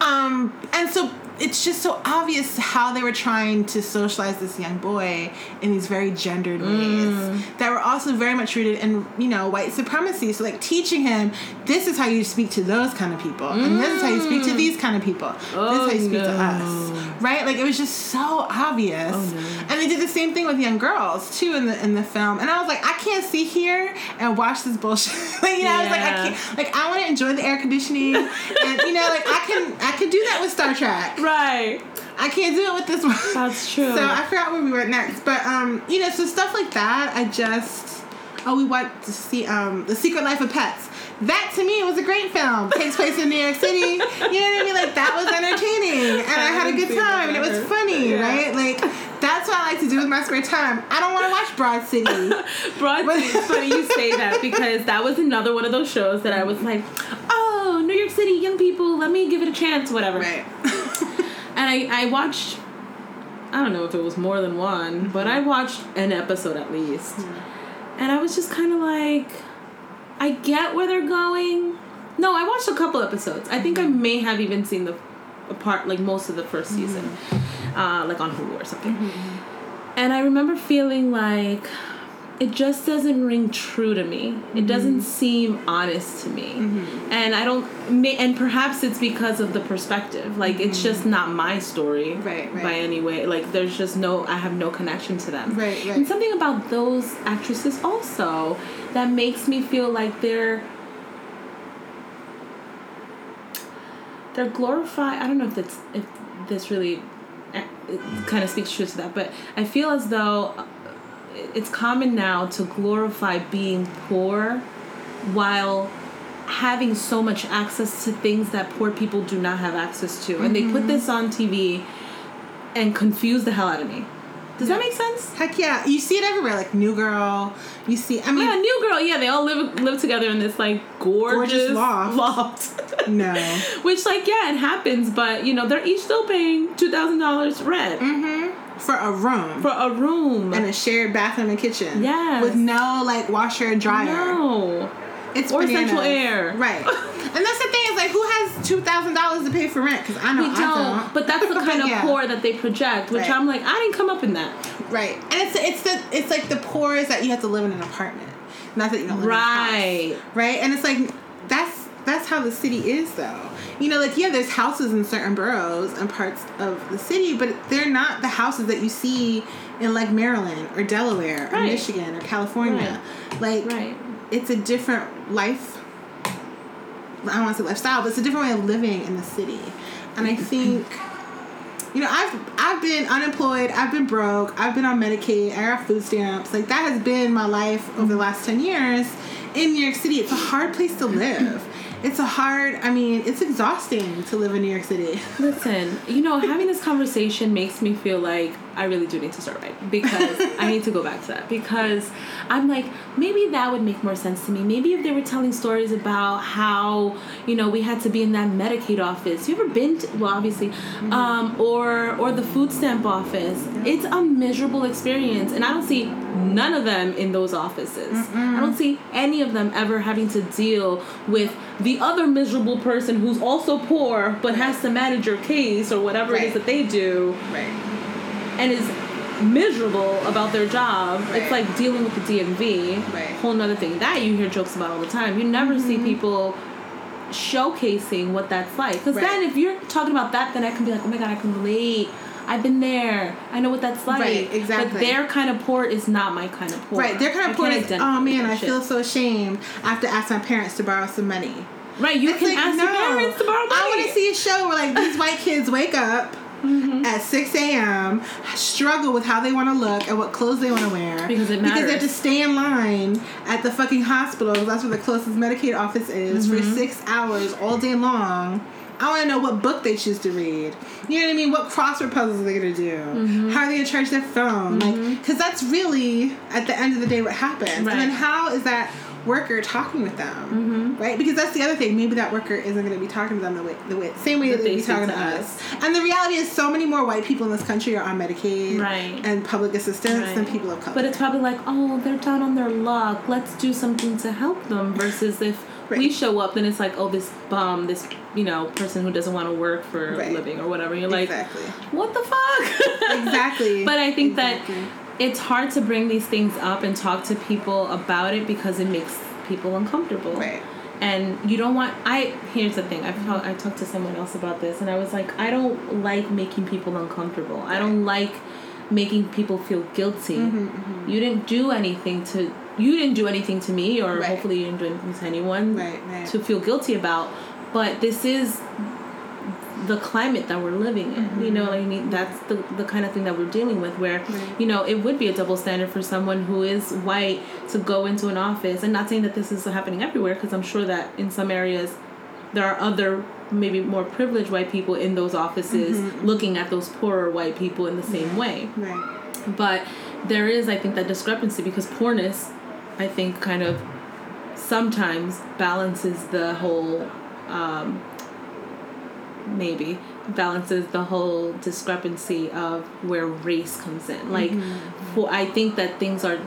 Um, and so it's just so obvious how they were trying to socialize this young boy in these very gendered Mm. ways that were also very much rooted in, you know, white supremacy. So like teaching him this is how you speak to those kind of people, and this is how you speak to these kind of people. this is how you Mm. Oh, speak to us. Right? Like it was just so obvious. Oh, no. And they did the same thing with young girls too in the in the film. And I was like, I can't sit here and watch this bullshit. like, you know, I was like, I can't like I want to enjoy the air conditioning, and you know, like I can I can do that with Star Trek. Right. I can't do it with this one. That's true. So I forgot where we went next, but um, you know, so stuff like that. I just oh, we went to see um, the Secret Life of Pets. That to me was a great film. Takes place in New York City. You know what I mean? Like that was entertaining, and I, I had a good time, and it was funny, Yeah. right? Like that's what I like to do with my spare time. I don't want to watch Broad City. Broad City. It's funny you say that because that was another one of those shows that I was like, oh, New York City, young people, let me give it a chance, whatever. right. And I, I watched, I don't know if it was more than one, but I watched an episode at least. Hmm. And I was just kind of like, I get where they're going. No, I watched a couple episodes. I think I hmm. may have even seen the a part, like most of the first hmm. season, uh, like on Hulu or something. And I remember feeling like it just doesn't ring true to me. It mm-hmm. doesn't seem honest to me. Mm-hmm. And I don't and perhaps it's because of the perspective. Like it's mm-hmm. just not my story Right, right. by any way. Like there's just no I have no connection to them. Right, right. And something about those actresses also that makes me feel like they're they're glorified. I don't know if that's if this really eh, kind of speaks true to that, but I feel as though it's common now to glorify being poor while having so much access to things that poor people do not have access to. And they put this on TV and confuse the hell out of me. Does that make sense? Heck yeah, you see it everywhere. Like New Girl, you see. I mean, Yeah, new girl. Yeah, they all live live together in this like gorgeous, Gorgeous loft. loft. no. Which like yeah, it happens, but you know they're each still paying two thousand dollars rent Mm-hmm. For a room. for a room. and a shared bathroom and kitchen. Yes. With no like washer and dryer. no. It's Or bananas. central air. Right. and that's the thing is like who has two thousand dollars to pay for rent? Because I know We I don't, don't. but that's the kind of Yeah. poor that they project, which Right. I'm like, I didn't come up in that. Right. And it's it's the it's like the poor is that you have to live in an apartment. Not that you don't live in a Right. house. Right? And it's like that's that's how the city is though. You know, like yeah, there's houses in certain boroughs and parts of the city, but they're not the houses that you see in like Maryland or Delaware or Right. Michigan or California. Like Right. it's a different life I don't want to say lifestyle, but it's a different way of living in the city. And I think you know, I've I've been unemployed, I've been broke, I've been on Medicaid, I got food stamps. Like that has been my life over the last ten years in New York City. It's a hard place to live. It's a hard I mean, it's exhausting to live in New York City. Listen, you know, having this conversation makes me feel like I really do need to start writing because I need to go back to that because I'm like maybe that would make more sense to me. Maybe if they were telling stories about how you know we had to be in that Medicaid office. You ever been? To, well, obviously, um, or or the food stamp office. It's a miserable experience, and I don't see none of them in those offices. I don't see any of them ever having to deal with the other miserable person who's also poor but has to manage your case or whatever it Right. is that they do Right. And is miserable about their job. It's like dealing with the DMV. Right. Whole nother thing. That you hear jokes about all the time. You never see mm-hmm. people showcasing what that's like. Because Right. then if you're talking about that, then I can be like, oh my god, I can relate. I've been there. I know what that's like. Right, exactly. But their kind of poor is not my kind of poor. Right. They're kind of poor. can't oh man, I shit. feel so ashamed. I have to ask my parents to borrow some money. Right, you It's can like, ask no. your parents to borrow money. I want to see a show where like these white kids wake up Mm-hmm. at six a.m., struggle with how they want to look and what clothes they want to wear Because it matters. because they have to stay in line at the fucking hospital, That's where the closest Medicaid office is Mm-hmm. for six hours all day long. I want to know what book they choose to read. You know what I mean? What crossword puzzles they're they gonna do? Mm-hmm. How are they gonna charge their phone? Like, because that's really at the end of the day what happens. Right. And then how is that worker talking with them? Mm-hmm. Right? Because that's the other thing. Maybe that worker isn't gonna be talking to them the way the way same way That that, they be talking to to us. And the reality is, so many more white people in this country are on Medicaid Right. and public assistance than people of color. But it's probably like, oh, they're down on their luck. Let's do something to help them. Versus if we show up, then it's like, oh, this bum, this you know person who doesn't want to work for Right. a living or whatever. You're like, exactly. what the fuck? Exactly. but I think Exactly. that it's hard to bring these things up and talk to people about it because it makes people uncomfortable. Right. And you don't want. I here's the thing. I talked. I talked to someone else about this, and I was like, I don't like making people uncomfortable. I don't like making people feel guilty. Mm-hmm, You didn't do anything to. You didn't do anything to me, or Right. hopefully you didn't do anything to anyone Right, right. to feel guilty about. But this is the climate that we're living in. You know, like I mean, that's the the kind of thing that we're dealing with. Where Mm-hmm. Right. you know it would be a double standard for someone who is white to go into an office, and not saying that this is happening everywhere, because I'm sure that in some areas there are other maybe more privileged white people in those offices Mm-hmm. looking at those poorer white people in the same way Right. but there is i think that discrepancy because poorness i think kind of sometimes balances the whole um, maybe balances the whole discrepancy of where race comes in like for i think that things are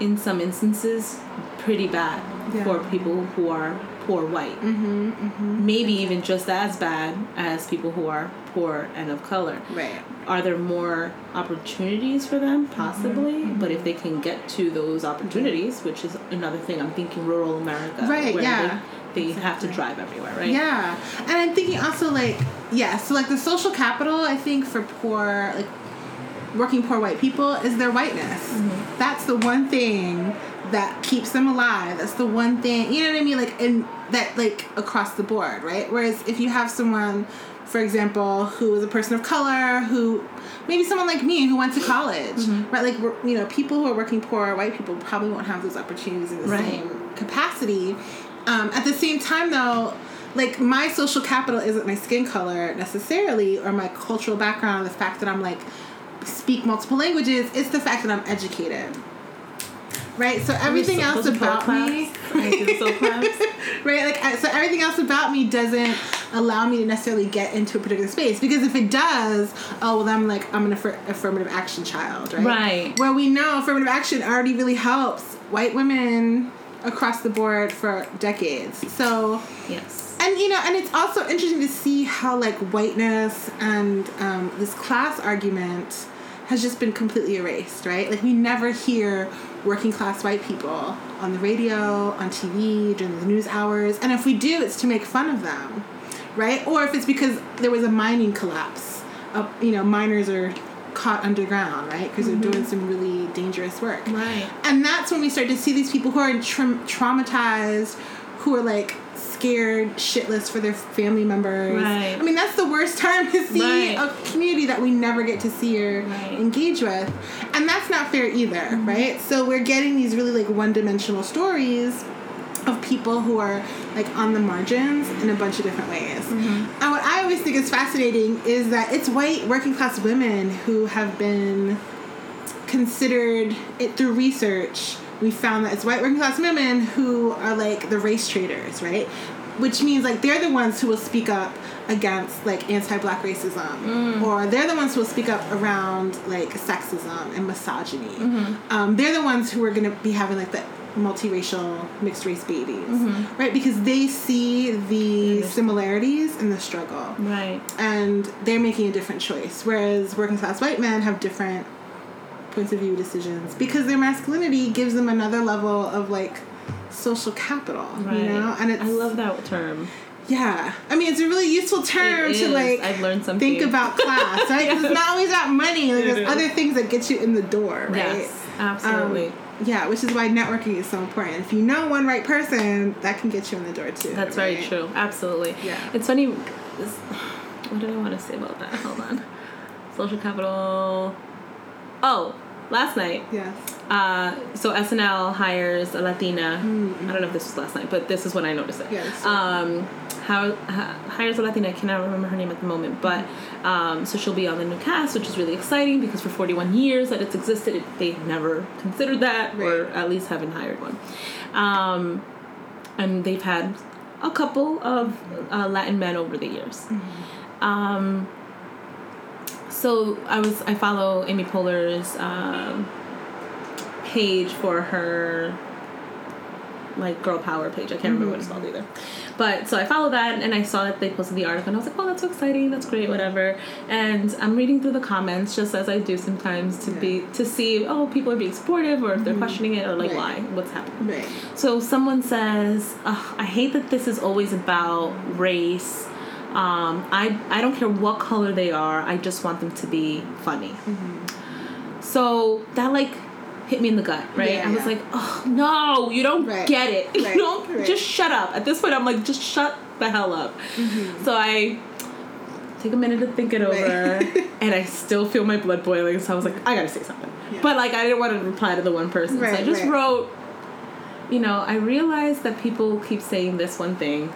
in some instances pretty bad Yeah. for people who are poor white Mm-hmm. Mm-hmm. maybe even just as bad as people who are poor and of color Right. are there more opportunities for them possibly Mm-hmm. but if they can get to those opportunities which is another thing i'm thinking rural america Right, yeah. they, they have to drive everywhere right Yeah, and I'm thinking also like yeah, so like the social capital I think for poor like working poor white people is their whiteness. Mm-hmm. That's the one thing that keeps them alive. That's the one thing you know what I mean. Like and that like across the board, right? Whereas if you have someone, for example, who is a person of color who maybe someone like me who went to college, Mm-hmm. right? Like you know, people who are working poor white people probably won't have those opportunities in the Right. same capacity. Um, at the same time, though, like my social capital isn't my skin color necessarily or my cultural background, the fact that I'm like speak multiple languages. It's the fact that I'm educated. Right. So everything so- else about me. claps. I do the soul claps. right. Like so everything else about me doesn't allow me to necessarily get into a particular space because if it does, oh well, then I'm like I'm an affir- affirmative action child. Right. Right. Where we know affirmative action already really helps white women across the board for decades. So Yes. and you know, and it's also interesting to see how like whiteness and um, this class argument has just been completely erased, right? Like we never hear working class white people on the radio, on TV, during the news hours, and if we do, it's to make fun of them, right? Or if it's because there was a mining collapse, uh, you know, miners are caught underground, right? Because they're doing some really dangerous work. Right. And that's when we start to see these people who are tra- traumatized, who are like scared shitless for their family members. Right. I mean, that's the worst time to see Right. a community that we never get to see or Right. engage with. And that's not fair either, Mm-hmm. right? So we're getting these really like one dimensional stories of people who are like on the margins in a bunch of different ways. Mm-hmm. And what I always think is fascinating is that it's white working class women who have been considered it through research. We found that it's white working class women who are like the race traders, right? Which means like they're the ones who will speak up against like anti-black racism, or they're the ones who will speak up around like sexism and misogyny. Um, they're the ones who are going to be having like the multiracial mixed race babies, right? Because they see the similarities in the struggle Right. and they're making a different choice. Whereas working class white men have different points of view decisions because their masculinity gives them another level of like social capital, Right. you know. And it's I love that term. yeah. I mean, it's a really useful term to like I've learned something. think about class, right? 'Cause it's not always about money. Like there's other things that get you in the door, right? Yes. Absolutely. Um, yeah, which is why networking is so important. If you know one right person, that can get you in the door too. That's very true. Absolutely. Yeah. It's funny. This, what did I want to say about that? Hold on. Social capital. Oh, last night. Yes. Uh, so SNL hires a Latina. I don't know if this was last night, but this is when I noticed it. Yes. Um, how, hires a Latina. I cannot remember her name at the moment, but um, so she'll be on the new cast, which is really exciting because for 41 years that it's existed, it, they have never considered that, or at least haven't hired one. Um, and they've had a couple of uh, Latin men over the years. Um, so I was I follow Amy Poehler's um, page for her like girl power page. I can't remember what it's called either. But so I followed that and I saw that they posted the article and I was like, oh, that's so exciting. That's great, whatever. And I'm reading through the comments just as I do sometimes to be to see oh people are being supportive or if they're questioning it or like Right. why what's happening. Right. So someone says, Ugh, I hate that this is always about race. Um, I, I don't care what color they are, I just want them to be funny. So that like hit me in the gut, right? Yeah, I was yeah. like, oh no, you don't Right. get it. Right, You don't right. just shut up. At this point I'm like, just shut the hell up. Mm-hmm. So I take a minute to think it over and I still feel my blood boiling, so I was like, I gotta say something. Yeah. But like I didn't want to reply to the one person. so I just wrote you know, I realized that people keep saying this one thing.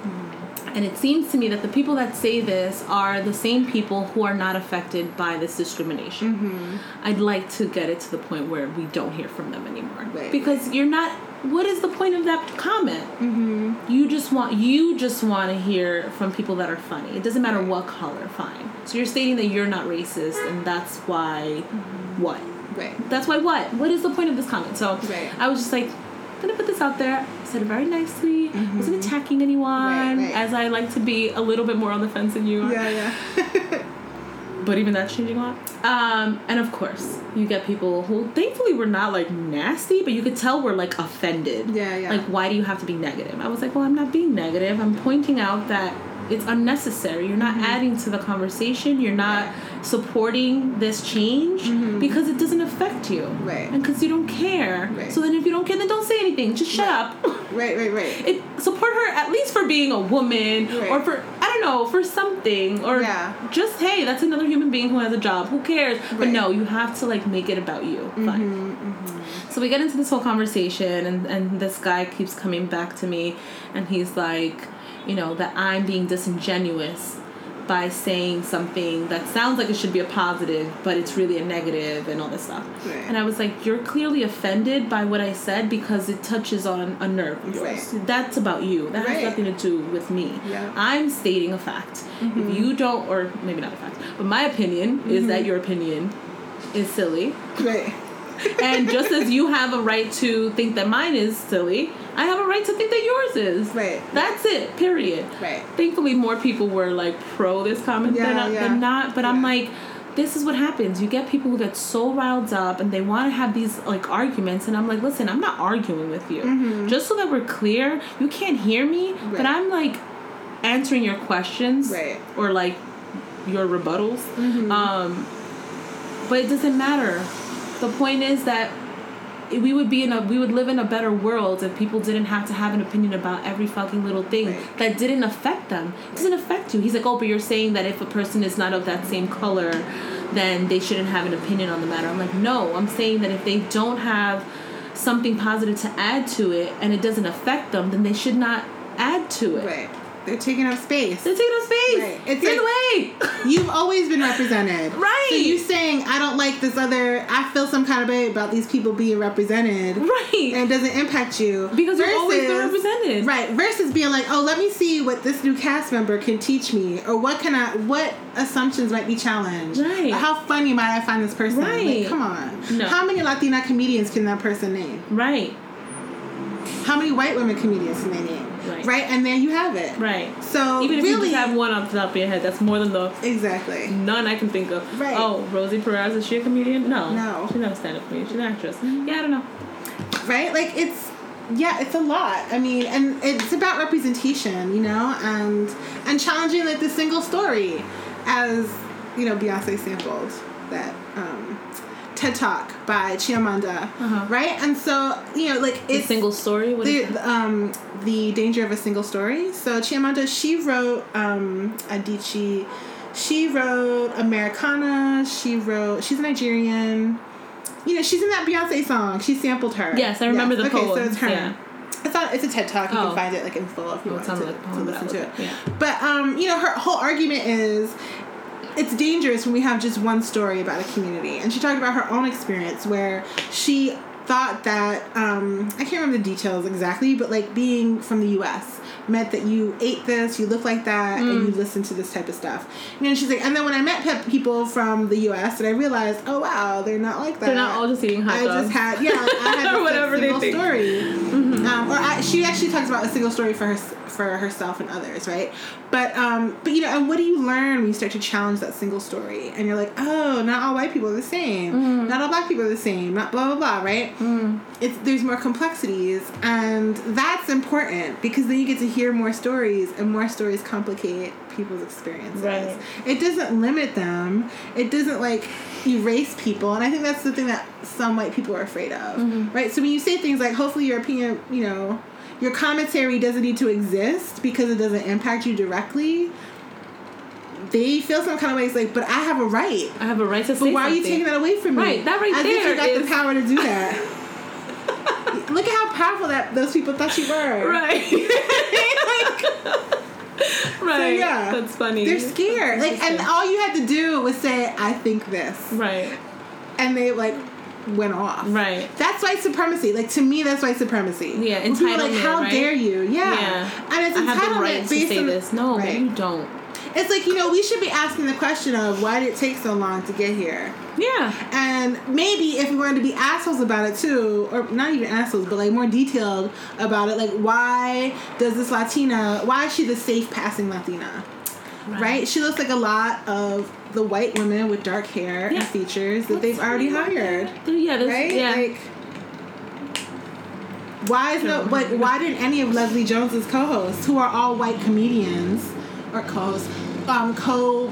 And it seems to me that the people that say this are the same people who are not affected by this discrimination. Mm-hmm. I'd like to get it to the point where we don't hear from them anymore. Right, because you're not. What is the point of that comment? Mm-hmm. You just want you just want to hear from people that are funny. It doesn't matter what color. Fine. So you're stating that you're not racist, and that's why. Mm-hmm. What? Right. That's why what? What is the point of this comment? So Right. I was just like, gonna put this out there. I said it very nicely. wasn't attacking anyone, Mm-hmm. Right, right. as I like to be a little bit more on the fence than you are. Yeah, yeah. But even that's changing a lot. Um, and of course, you get people who thankfully were not like nasty, but you could tell were like offended. Yeah, yeah. Like, why do you have to be negative? I was like, well, I'm not being negative. I'm pointing out that it's unnecessary. You're not mm-hmm. adding to the conversation. You're not Mm-hmm. Right. supporting this change mm-hmm. because it doesn't affect you. Right. And because you don't care. Right. So then if you don't care, then don't say anything. Just shut Right. up. right, right, right. it support her at least for being a woman or for I don't know for something or Yeah. just hey that's another human being who has a job who cares but no you have to like make it about you mm-hmm, fine so we get into this whole conversation and and this guy keeps coming back to me and he's like you know that I'm being disingenuous by saying something that sounds like it should be a positive, but it's really a negative and all this stuff. Right. And I was like, you're clearly offended by what I said because it touches on a nerve of yours. Right. That's about you. That Right. has nothing to do with me. Yeah. I'm stating a fact. If mm-hmm. you don't, or maybe not a fact, but my opinion is that mm-hmm. your opinion is silly. Right. And just as you have a right to think that mine is silly, I have a right to think that yours is. Right. That's it, period. Right. Thankfully, more people were like pro this comment Yeah, than, yeah. than not. But I'm like, this is what happens. You get people who get so riled up and they want to have these like arguments. And I'm like, listen, I'm not arguing with you. Just so that we're clear, you can't hear me, but Mm-hmm. I'm like answering your questions Right. or like your rebuttals. Mm-hmm. Um, but it doesn't matter. The point is that we would be in a we would live in a better world if people didn't have to have an opinion about every fucking little thing Right. that didn't affect them. It doesn't affect you. He's like, oh, but you're saying that if a person is not of that same color, then they shouldn't have an opinion on the matter. I'm like, no. I'm saying that if they don't have something positive to add to it and it doesn't affect them, then they should not add to it. Right. They're taking up space. They're taking up space. Right. It's Get like- away. You've always been represented. Right. So you saying I don't like this other I feel some kind of way about these people being represented. right. And it doesn't impact you. because you've always been versus- represented. Right. Versus being like, oh, let me see what this new cast member can teach me, or what can I, what assumptions might be challenged, Right. How funny might I find this person? Right. Like, come on. No. How many Latina comedians can that person name? Right. How many white women comedians can they name? Right. And there you have it. Right. So Even if really, you just have one off the top of your head, that's more than the exactly. none I can think of. Right. Oh, Rosie Perez, is she a comedian? No. No. She's not a stand up comedian. She's an actress. Yeah, I don't know. right? Like it's yeah, it's a lot. I mean, and it's about representation, you know, and and challenging like the single story, as you know, Beyonce sampled that um, TED Talk by Chimamanda, Uh-huh. right? And so you know, like The it's single story? What the um the danger of a single story. So Chimamanda, she wrote um Adichie, she wrote Americanah, she wrote she's Nigerian. You know, she's in that Beyonce song. She sampled her. Yes, I remember the okay, so it's her. yeah. It's not. It's a TED talk. You Oh. can find it like in full if you Oh, want to, like to listen to it. wasn't- yeah. But um, you know, her whole argument is it's dangerous when we have just one story about a community. And she talked about her own experience where she thought that um, I can't remember the details exactly, but like being from the U.S. meant that you ate this, you look like that, and you listen to this type of stuff. And she's like, and then when I met pe- people from the U.S. and I realized, oh wow, they're not like that. They're not all just eating hot dogs. I just had yeah, like, I had Or whatever like, they single think. Mm-hmm. story. Um, or I, she actually talks about a single story for her for herself and others, right? But um, but you know, and what do you learn when you start to challenge that single story? And you're like, oh, not all white people are the same. Mm-hmm. Not all black people are the same. Not blah blah blah, right? It's there's more complexities, and that's important because then you get to hear more stories, and more stories complicate people's experiences. Right. It doesn't limit them. It doesn't like erase people, and I think that's the thing that some white people are afraid of, Mm-hmm. right? So when you say things like, "Hopefully, your opinion, you know, your commentary doesn't need to exist because it doesn't impact you directly," they feel some kind of way. It's like, but I have a right. I have a right to say But why are you taking that away from me? Right, that right As if there you got is- the power to do that. Look at how powerful that those people thought you were. Right. right. yeah. That's funny. They're scared. Like, and all you had to do was say, "I think this," Right. and they like went off. Right. That's white supremacy. Like to me, that's white supremacy. Yeah, people like, how right? dare you? Yeah. Yeah. And it's I have the entitlement right to say on this. No, right. you don't. It's like you know we should be asking the question of why did it take so long to get here, Yeah. and maybe if we wanted to be assholes about it too, or not even assholes, but like more detailed about it, like why does this Latina? Why is she the safe passing Latina? Right. She looks like a lot of the white women with dark hair Yeah. and features that they've already hired. Yeah. Right? Yeah. Like, why is no like why didn't any of Leslie Jones's co-hosts, who are all white comedians or co-hosts, um, co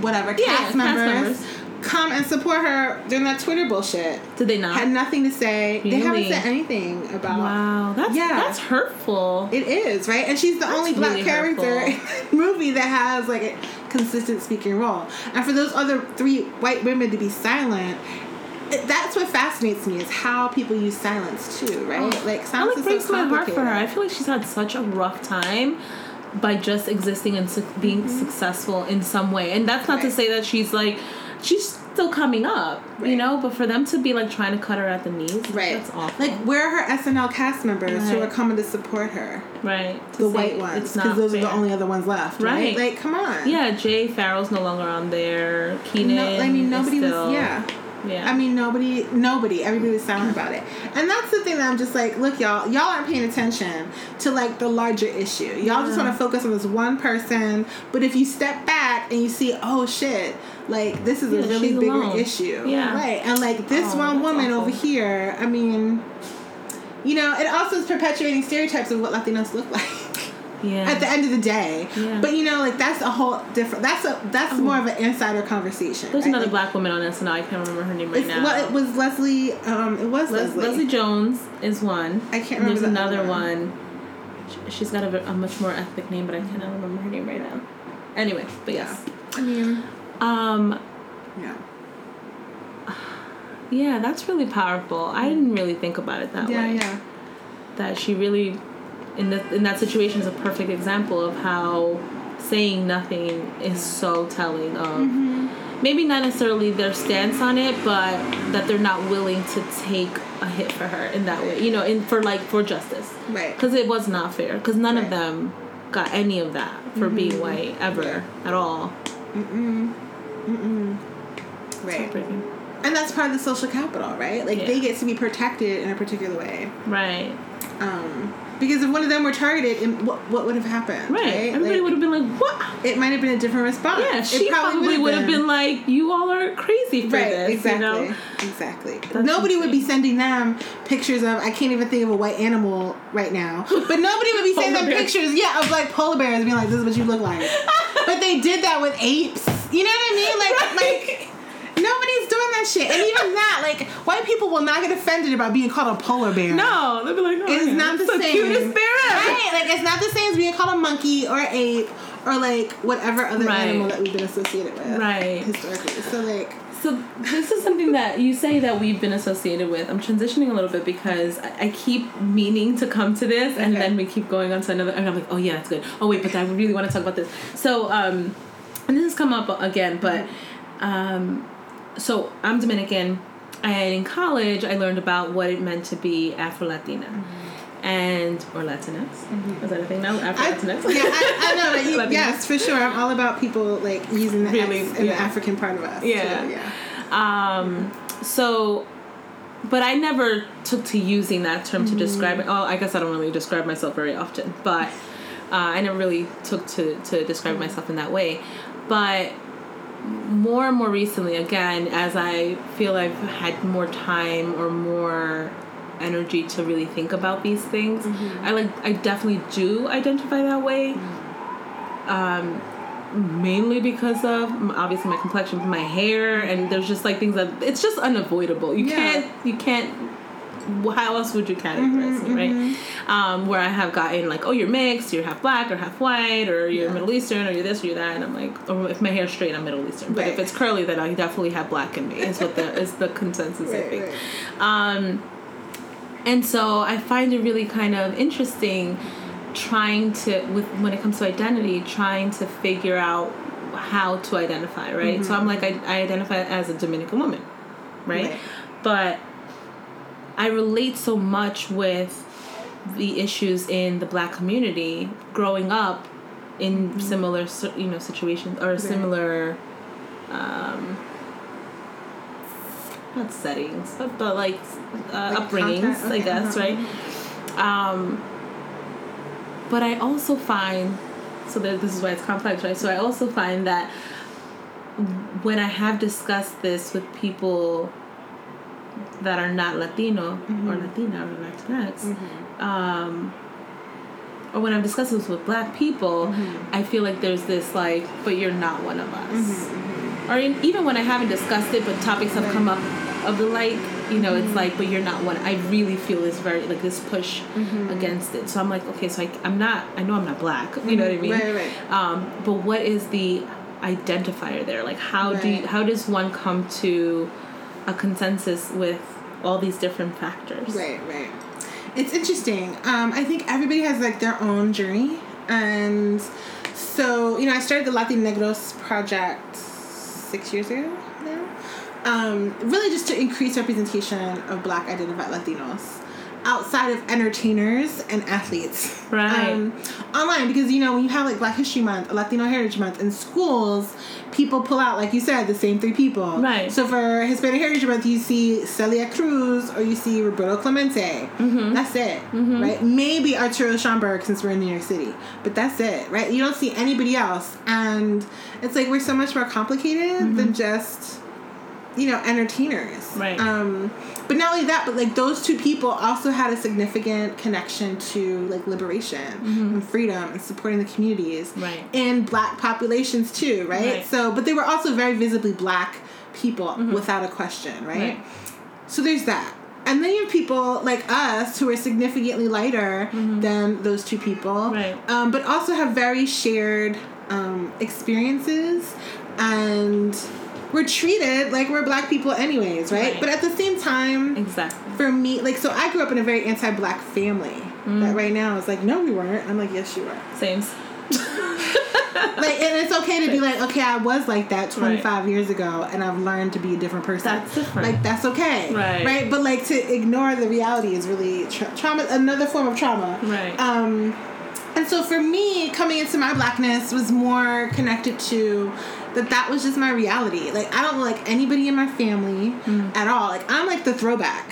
whatever Yeah, cast, cast members, members. come and support her during that Twitter bullshit? Did they not? Had nothing to say. They haven't said anything about. wow. That's Yeah. that's hurtful. It is right, and she's the only black really character in the movie that has like a consistent speaking role. And for those other three white women to be silent that's what fascinates me is how people use silence too, right? Oh. like That silence like breaks so my heart for her. I feel like she's had such a rough time by just existing and su- being mm-hmm. successful in some way. And that's not to say that she's like she's still coming up, you know. But for them to be like trying to cut her at the knees, Right. That's awful. Like, where are her SNL cast members who are coming to support her? right, to The white ones, because those are the only other ones left, right? Right. Like, come on. Yeah, Jay Pharoah's no longer on there. Kenan. No, I mean, nobody still, was. Yeah. Yeah. I mean, nobody, nobody, everybody was silent about it, and that's the thing that I'm just like, look, y'all, y'all aren't paying attention to like the larger issue. Y'all just want to focus on this one person, but if you step back and you see, oh shit, like this is a really bigger alone. issue, Yeah. right? And like this Oh, one woman awful. over here, I mean, you know, it also is perpetuating stereotypes of what Latinos look like. yeah. At the end of the day, Yeah. but you know, like that's a whole different. That's a that's more of an insider conversation. There's another black woman on SNL. I can't remember her name right it's, now. well, it was Leslie. Um, it was Les- Leslie. Leslie Jones is one. I can't remember There's the another other one. Sh- She's got a, a much more ethnic name, but I cannot remember her name right now. Anyway, but yes. I mean, Um, yeah, yeah, that's really powerful. I didn't really think about it that yeah, way. yeah, yeah. That she really, in the, in that situation, is a perfect example of how saying nothing is so telling of Mm-hmm. maybe not necessarily their stance on it, but that they're not willing to take a hit for her in that way. You know, in for like for justice. right. because it was not fair because none of Right. Mm-hmm. them got any of that for being white ever Yeah. at all Right. Heartbreaking. And that's part of the social capital, right? Like Yeah. they get to be protected in a particular way. right Um, because if one of them were targeted, in- what what would have happened? right, Right. everybody Like, would have been like what It might have been a different response. yeah It she probably, would have been. like you all are crazy for right, this exactly, you know exactly. That's nobody would be sending them pictures of. I can't even think of a white animal right now, but nobody would be sending them bears. pictures. Yeah, of like polar bears, being like, "This is what you look like." but they did that with apes. You know what I mean? Like, like nobody's doing that shit. And even that, like, white people will not get offended about being called a polar bear. no they'll be like oh, It's yeah, not the it's same. cutest bear ever Right, like it's not the same as being called a monkey or ape or like whatever other Right. animal that we've been associated with. Right. Historically. So like So this is something that you say that we've been associated with. I'm transitioning a little bit because I, I keep meaning to come to this, and Okay. then we keep going on to another. And I'm like, oh yeah, that's good. Oh wait, but I really want to talk about this. So, um, and this has come up again, but um, so I'm Dominican, and in college I learned about what it meant to be Afro Latina. And or Latinx is that a thing now? Afro Latinx. yeah, I, I know you, yes, for sure. I'm all about people like using the Really, X in yeah. the African part of us. Yeah. too, yeah. Um, so, but I never took to using that term to describe it. Oh, I guess I don't really describe myself very often, but uh, I never really took to, to describe myself in that way. But more and more recently, again, as I feel I've had more time or more energy to really think about these things, I like I definitely do identify that way. Um, mainly because of obviously my complexion, my hair, and there's just like things that it's just unavoidable. You Yeah. can't, you can't. How else would you categorize me, right? Um, where I have gotten like, oh, you're mixed, you're half black or half white, or you're Yeah. Middle Eastern, or you're this or you're that, and I'm like, or if my hair's straight, I'm Middle Eastern. But if it's curly, then I definitely have black in me. Is what the is the consensus I think. right. Um, and so I find it really kind of interesting trying to with when it comes to identity trying to figure out how to identify right so i'm like I, I identify as a dominican woman right? Right. but i relate so much with the issues in the black community growing up in similar you know situations or similar um not settings but, but like, uh, Like upbringings i Okay, guess uh-huh. right? um but i also find so that this is why it's complex right? So i also find that when i have discussed this with people that are not latino or mm-hmm. latina or latinx mm-hmm. um or when I've discussed this with black people, mm-hmm. I feel like there's this like, but you're not one of us. Or in, even when I haven't discussed it, but topics have come up of the like, you know, it's like, but you're not one. I really feel this very like this push against it. So I'm like, okay, so I, I'm not. I know I'm not black. You know what I mean? Right, right. Um, but what is the identifier there? Like, how do you, how does one come to a consensus with all these different factors? Right, right. It's interesting. Um, I think everybody has like their own journey And so, you know, I started the Latin Negros project six years ago now. Um, really just to increase representation of black identified Latinos outside of entertainers and athletes. Right. Um, online because you know when you have like Black History Month, Latino Heritage Month in schools, people pull out like you said the same three people. Right. So for Hispanic Heritage Month, you see Celia Cruz or you see Roberto Clemente. Mm-hmm. That's it, right? Maybe Arturo Schomburg since we're in New York City, but that's it, right? You don't see anybody else, and it's like we're so much more complicated than just you know entertainers Mm-hmm. Right. um but not only that but like those two people also had a significant connection to like liberation and freedom and supporting the communities Mm-hmm. Right. in black populations too right? Right. so but they were also very visibly black people without a question right? Mm-hmm. Right. so there's that and then you have people like us who are significantly lighter than those two people Mm-hmm. Right. um, but also have very shared um, experiences and we're treated like we're black people anyways right? Right. but at the same time Exactly. for me like so i grew up in a very anti-black family Mm. that right now is like no we weren't i'm like yes you were Same. like and it's okay to be like okay i was like that 25 years ago and i've learned to be a different person That's different. like that's okay Right. right but like to ignore the reality is really tra- trauma another form of trauma Right. um and so for me coming into my blackness was more connected to that that was just my reality. Like i don't like anybody in my family Mm. at all. Like i'm like the throwback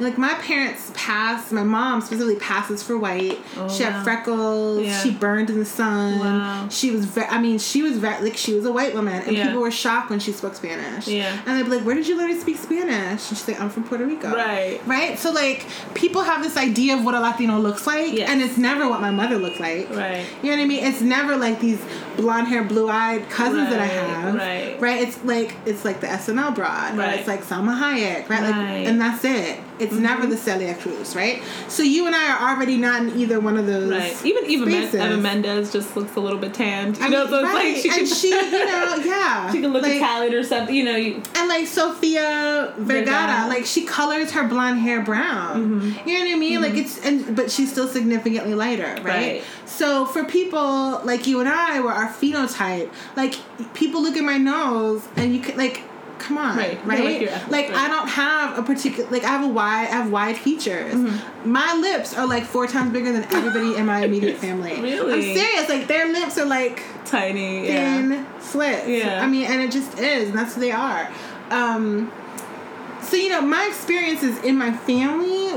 like my parents passed my mom specifically passes for white Oh, she wow. had freckles Yeah. she burned in the sun Wow. she was very i mean she was very like she was a white woman and Yeah. people were shocked when she spoke spanish Yeah. and they'd be like where did you learn to speak spanish and she's like i'm from puerto rico Right. right so like people have this idea of what a latino looks like Yes. and it's never what my mother looked like Right. you know what I mean? It's never like these blonde hair, blue eyed cousins that I have. right. Right. It's like it's like the SNL broad. Right. it's like Salma Hayek. Right. Right. Mm-hmm. and that's it. It's never the Celia Cruz. Right. So you and I are already not in either one of those. Right. Even Eva, Men- Eva Mendes just looks a little bit tanned. You I know, mean, so it's right. like she and can, she, you know, yeah. she can look like, Italian or something. You know, you, And like Sofia Vergara, Vergara. like she colors her blonde hair brown. Mm-hmm. You know what I mean? Like it's and but she's still significantly lighter, right? Right. So for people like you and I, where our phenotype, like people look at my nose and you can like. Come on, Right. right? Like Like right. I don't have a particular like I have a wide I have wide features. Mm-hmm. My lips are like four times bigger than everybody in my immediate family. Really? I'm serious. Like their lips are like tiny. thin Yeah. slits. Yeah. I mean, and it just is, and that's who they are. Um, so you know, my experiences in my family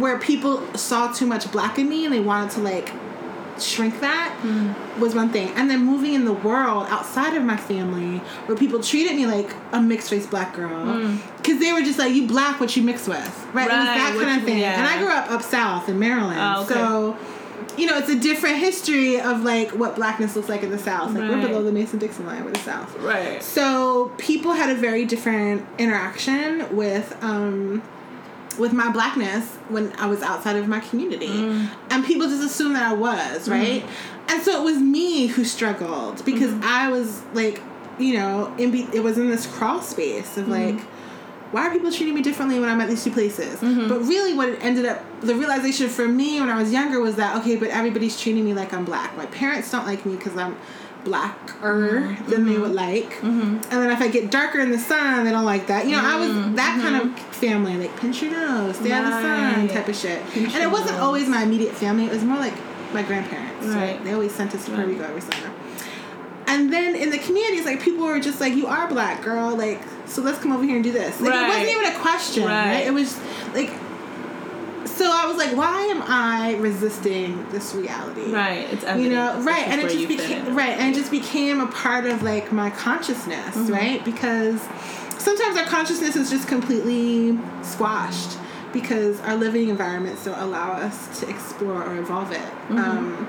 where people saw too much black in me and they wanted to like shrink that Hmm. was one thing. And then moving in the world outside of my family where people treated me like a mixed race black girl because they were just like you black what you mix with right, Hmm. Right, that what kind of thing yeah. and i grew up up south in maryland Oh, okay. so you know, it's a different history of like what blackness looks like in the South. Like we're below the Mason Dixon line, we're the South. Right. So people had a very different interaction with um, with my blackness when I was outside of my community, Mm. and people just assumed that I was right. And so it was me who struggled because Mm-hmm. I was like, you know, in be- it was in this crawl space of Mm-hmm. like. Why are people treating me differently when I'm at these two places? Mm-hmm. But really, what it ended up, the realization for me when I was younger was that, okay, but everybody's treating me like I'm black. My parents don't like me because I'm blacker Mm-hmm. than they would like. And then if I get darker in the sun, they don't like that. You know, I was that kind of family, like pinch your nose, stay out of the sun Mm-hmm. Type of shit. Pinch and it wasn't nose. always my immediate family, it was more like my grandparents. Right. Right. They always sent us to Puerto Rico every summer. And then in the communities, like people were just like, "You are black, girl. Like, so let's come over here and do this." Like, it wasn't even a question, right. Right. It was like, so I was like, "Why am I resisting this reality?" Right. It's You know, right, and it just became right, and it just became a part of like my consciousness, Mm-hmm. right? Because sometimes our consciousness is just completely squashed because our living environments don't allow us to explore or evolve it. Mm-hmm. Um,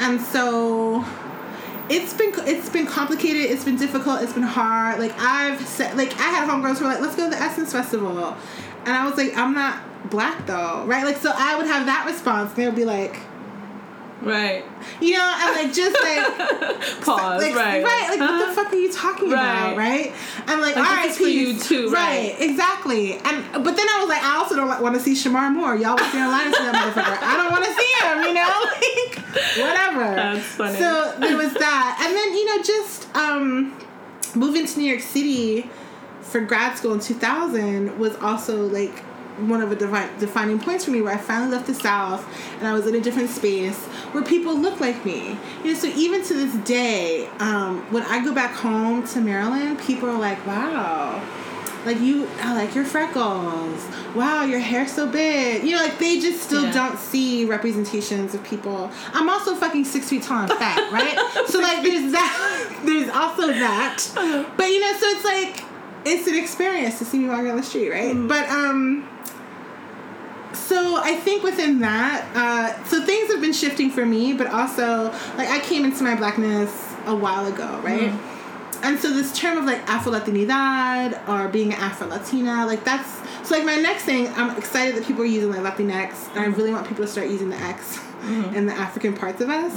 and so it's been it's been complicated. It's been difficult. It's been hard. Like I've said, like I had homegirls who were like, "Let's go to the Essence Festival," and I was like, "I'm not black though, right?" Like so, I would have that response. And they would be like, Right. You know, and like just like Pause. like, right. right, like what Uh-huh. the fuck are you talking about, right? I'm like, Like, all this for you too, right? right. Exactly. And but then I was like, I also don't like, want to see Shemar Moore. Y'all was in line to see that motherfucker. I don't want to see him. You know, like whatever. That's funny. So there was that, and then you know, just um, moving to New York City for grad school in 2000 was also like one of the defi- defining points for me where I finally left the South and I was in a different space where people look like me. You know, so even to this day, um, when I go back home to Maryland, people are like, wow. Like you, I like your freckles. Wow, your hair's so big. You know, like they just still Yeah. don't see representations of people. I'm also fucking six feet tall and fat, right? so like, there's that. There's also that. But you know, so it's like it's an experience to see me walking down the street, right? But um so I think within that, uh, so things have been shifting for me, but also like I came into my blackness a while ago, right? And so this term of like Afro Latinidad or being an Afro Latina, like that's so like my next thing. I'm excited that people are using like Latinx, and I really want people to start using the X in the African parts of us,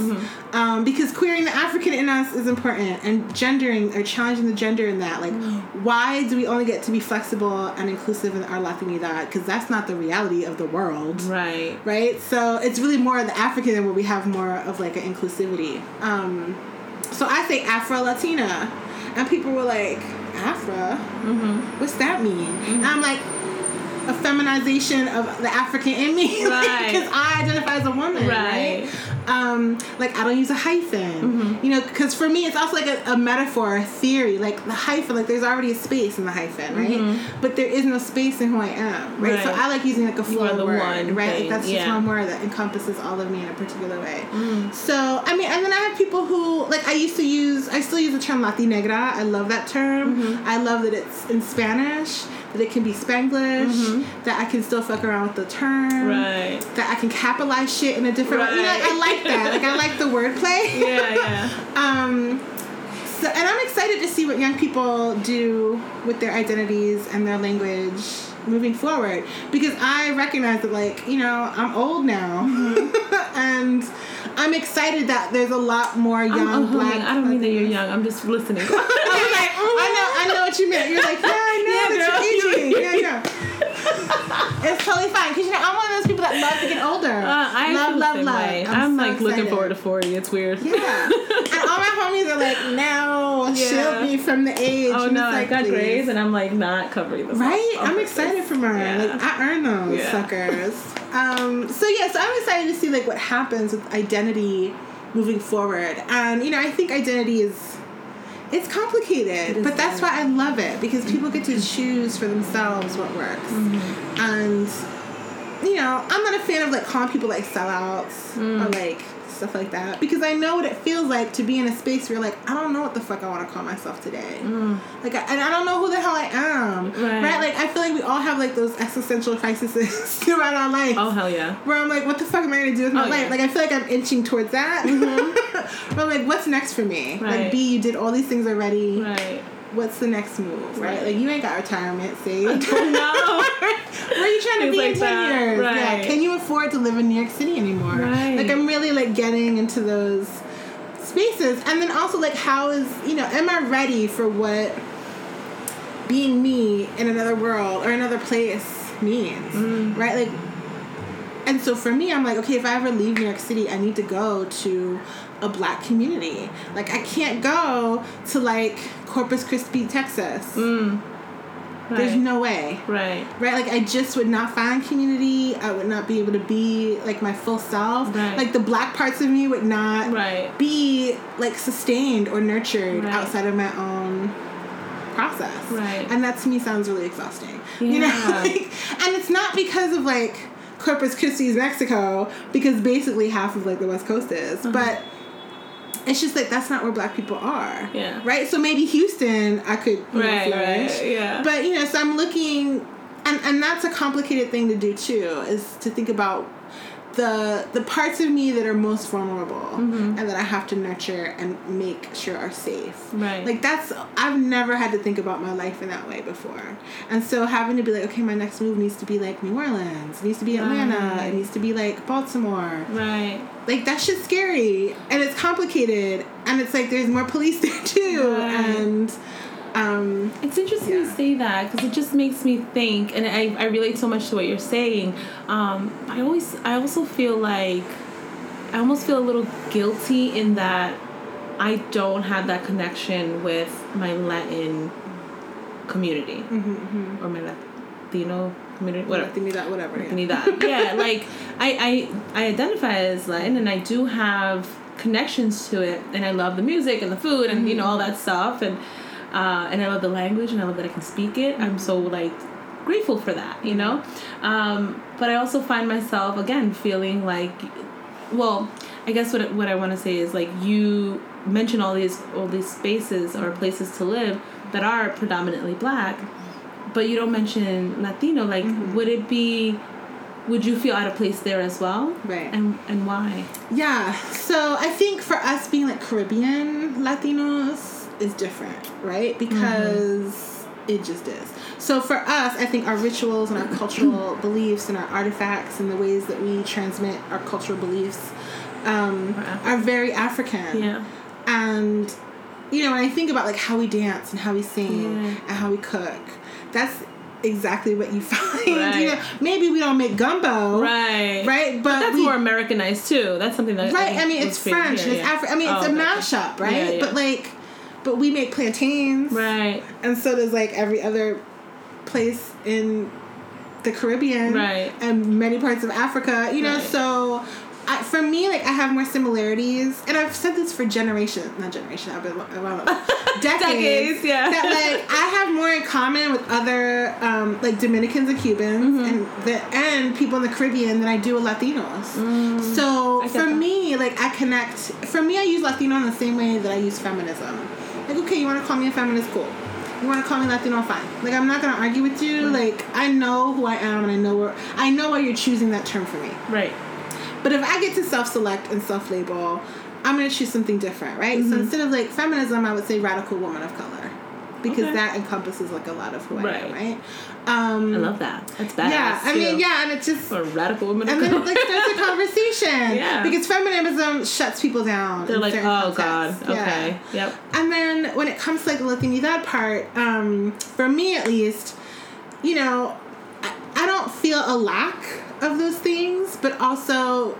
um, because queering the African in us is important, and gendering or challenging the gender in that. Like, why do we only get to be flexible and inclusive in our Latinidad? Because that's not the reality of the world Right. right? So it's really more of the African where we have more of like an inclusivity. Um, so I say Afro Latina, and people were like, Afro? Mm-hmm. What's that mean? And I'm like, a feminization of the African in me, Right. Because I identify as a woman, right? Right. Um, like I don't use a hyphen, Mm-hmm. you know, because for me it's also like a, a metaphor, a theory. Like the hyphen, like there's already a space in the hyphen, right? But there is no space in who I am, right? So Mm-hmm. I like using like a flow the word, one right? Like that's just yeah. one word that encompasses all of me in a particular way. Mm. So I mean, and then I have people who like I used to use. I still use the term Latinegra. I love that term. Mm-hmm. I love that it's in Spanish. That it can be Spanglish. That I can still fuck around with the term. Mm-hmm. Right. That I can capitalize shit in a different way. You know, I like that. Like I like the wordplay. Yeah, yeah. Um, so, and I'm excited to see what young people do with their identities and their language moving forward because I recognize that, like, you know, I'm old now, and I'm excited that there's a lot more young I'm, I'm black. I don't mean that you're young. I'm just listening. I was like, I know, I know what you meant. You're like, yeah, Yeah, that girl. you're aging. Yeah, I know. it's totally fine because you know I'm one of those people that love to get older. Uh, I love, love, same love. way. I'm, I'm, so like looking forward to 40. It's weird. Yeah. and all my homies are like, no, yeah. she'll be from the age. Oh And no, it's I got please. grades and I'm like not covering them. Right? on I'm purpose. excited for mine. Yeah. Like I earned those Yeah. suckers. Um, so yeah, so I'm excited to see like what happens with identity moving forward. And you know, I think identity is it's complicated, It but that's why I love it because people get to choose for themselves what works. Mm-hmm. And you know, I'm not a fan of like calling people like sellouts Mm. or like stuff like that because I know what it feels like to be in a space where you're like, I don't know what the fuck I want to call myself today. Like, I, and I don't know who the hell I am. Mm. Right. right? Like, I feel like we all have like those existential crises throughout our life. Oh hell yeah. Where I'm like, what the fuck am I gonna do with my Oh, life? yeah. Like, I feel like I'm inching towards that. but I'm like, what's next for me? Like, B, you did all these things already. Right. What's the next move? Right? Right. Like, you ain't got retirement saved. No. Where are you trying to Things be in like 10 that. years? Yeah. Right. Can you afford to live in New York City anymore? Right. Like, I'm really like getting into those spaces. And then also, like, how is, you know, am I ready for what being me in another world or another place means? Mm. Right? Like, and so for me, I'm like, okay, if I ever leave New York City, I need to go to a black community. Like, I can't go to like Corpus Christi, Texas. Mm. Right. There's no way Right. right like i just would not find community i would not be able to be like my full self Right. like the black parts of me would not Right. be like sustained or nurtured Right. outside of my own process Right. and that to me sounds really exhausting you know Yeah. like, and it's not because of like corpus christi is mexico because basically half of like the west coast is Uh-huh. but it's just like that's not where black people are Yeah. right so maybe houston i could you know, Right, flourish right, yeah. but you know so i'm looking and and that's a complicated thing to do too is to think about the the parts of me that are most vulnerable Mm-hmm. and that I have to nurture and make sure are safe. Right. Like that's I've never had to think about my life in that way before. And so having to be like, okay, my next move needs to be like New Orleans, it needs to be Atlanta, Right. it needs to be like Baltimore. right. Like that's just scary and it's complicated and it's like there's more police there too Right. and um It's interesting you Yeah. say that because it just makes me think, and I, I relate so much to what you're saying. Um, I always I also feel like I almost feel a little guilty in that I don't have that connection with my Latin community or my Latino community, whatever. Give me that whatever. yeah. Yeah, like I, I I identify as Latin and I do have connections to it and I love the music and the food and you know all that stuff and uh, and I love the language and I love that I can speak it. I'm so like grateful for that, you know. Um, but I also find myself again feeling like, well, I guess what what I want to say is like you mention all these all these spaces or places to live that are predominantly black, but you don't mention Latino. Like, would it be? Would you feel out of place there as well? Right. And and why? Yeah. So I think for us being like Caribbean Latinos is different, right? Because it just is. So for us, I think our rituals and our cultural beliefs and our artifacts and the ways that we transmit our cultural beliefs um, are very African. Yeah. And you know, when I think about like how we dance and how we sing Yeah. and how we cook, that's exactly what you find. Right. You know, maybe we don't make gumbo. Right. Right, but, That's we, more Americanized too. That's something that Right, think I mean it's French here, it's. Afri- I mean it's Oh, a okay. mashup, right? Yeah, yeah. But like, but we make plantains, Right. and so does like every other place in the Caribbean, Right. and many parts of Africa. You know, Right. so. I, for me, like I have more similarities, and I've said this for generations, not generation, I've been around decades. Decades, yeah. That like I have more in common with other um, like Dominicans and Cubans Mm-hmm. and the and people in the Caribbean than I do with Latinos. So Mm. Get for that. me, like I connect. For me, I use Latino in the same way that I use feminism. Like, okay, you want to call me a feminist, cool. You want to call me Latino, fine. Like, I'm not gonna argue with you. Mm. Like, I know who I am, and I know where I know why you're choosing that term for me. Right. But if I get to self-select and self-label, I'm gonna choose something different, right? Mm-hmm. So instead of like feminism, I would say radical woman of color, because Okay. that encompasses like a lot of who I am, Right. right? Um, I love that. That's badass. yeah, I mean, yeah, and it's just For a radical woman. and then it like starts a conversation. Yeah. Because feminism shuts people down. They're like, oh god, contexts. Yeah. okay, yep. And then when it comes to like the that part, um, for me at least, you know, I, I don't feel a lack of those things, but also,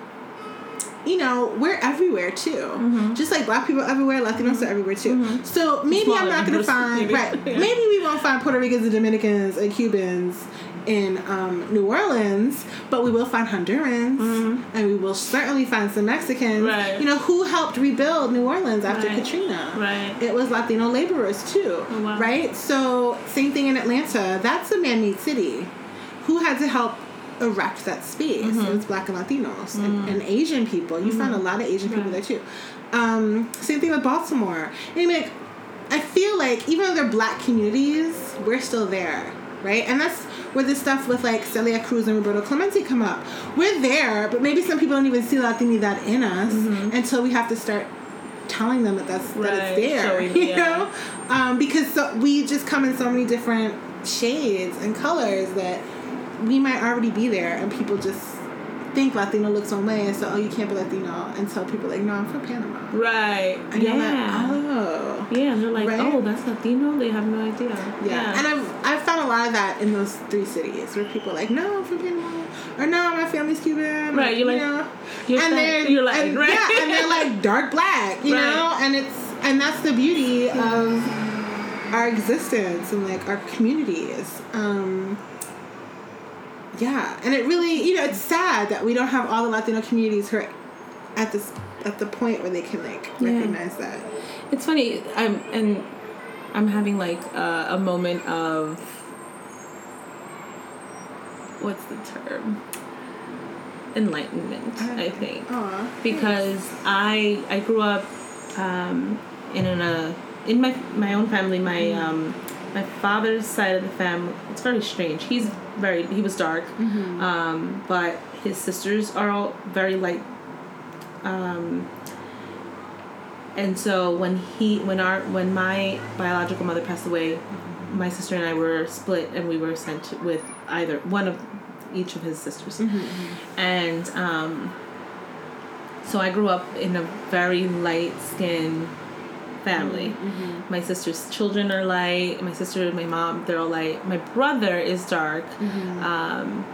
you know, we're everywhere too. Mm-hmm. Just like black people everywhere, Latinos are everywhere too. So maybe Smaller I'm not gonna find maybe. right. Yeah. Maybe we won't find Puerto Ricans and Dominicans and Cubans in um, New Orleans, but we will find Hondurans, and we will certainly find some Mexicans. Mm-hmm. Right. You know who helped rebuild New Orleans after Right. Katrina? Right. It was Latino laborers too, Oh, wow. right? So same thing in Atlanta. That's a man-made city. Who had to help erect that space? Mm-hmm. It was Black and Latinos and, and Asian people. You find a lot of Asian people Mm. Right. there too. Um, same thing with Baltimore. I mean, like, I feel like even though they're Black communities, we're still there, right? And that's where the stuff with like Celia Cruz and Roberto Clemente come up. We're there, but maybe some people don't even see Latinidad in us until we have to start telling them that that's that Mm-hmm. It's there. showing- you yeah. know, um, because so, we just come in so many different shades and colors that we might already be there, and people just think Latino looks one way, and so oh, you can't be Latino until people like, no, I'm from Panama. Right. And you're like, yeah. oh. yeah, they're like, Right? oh, that's Latino. They have no idea. Yeah. and I've I've found a lot of that in those three cities where people are like, no, I'm from Panama, or no, my family's Cuban, Right, you're you like, know, you're and they're you're Latin, and, right? Yeah, and they're like dark black, you Right. know, and it's and that's the beauty of our existence and like our communities. Um, yeah, and it really, you know, it's sad that we don't have all the Latino communities who are at this at the point where they can like Yeah. recognize that. It's funny. I'm and I'm having like uh, a moment of what's the term? Enlightenment. I think Aw. because I I grew up um, in a in my my own family. My um, my father's side of the family, it's very strange. He's very he was dark, um, but his sisters are all very light. Um, and so when he when our when my biological mother passed away, my sister and I were split, and we were sent with either one of each of his sisters, and um, so I grew up in a very light skinned family. Mm-hmm. Mm-hmm. My sister's children are light. My sister and my mom, they're all light. My brother is dark. Mm-hmm. Um,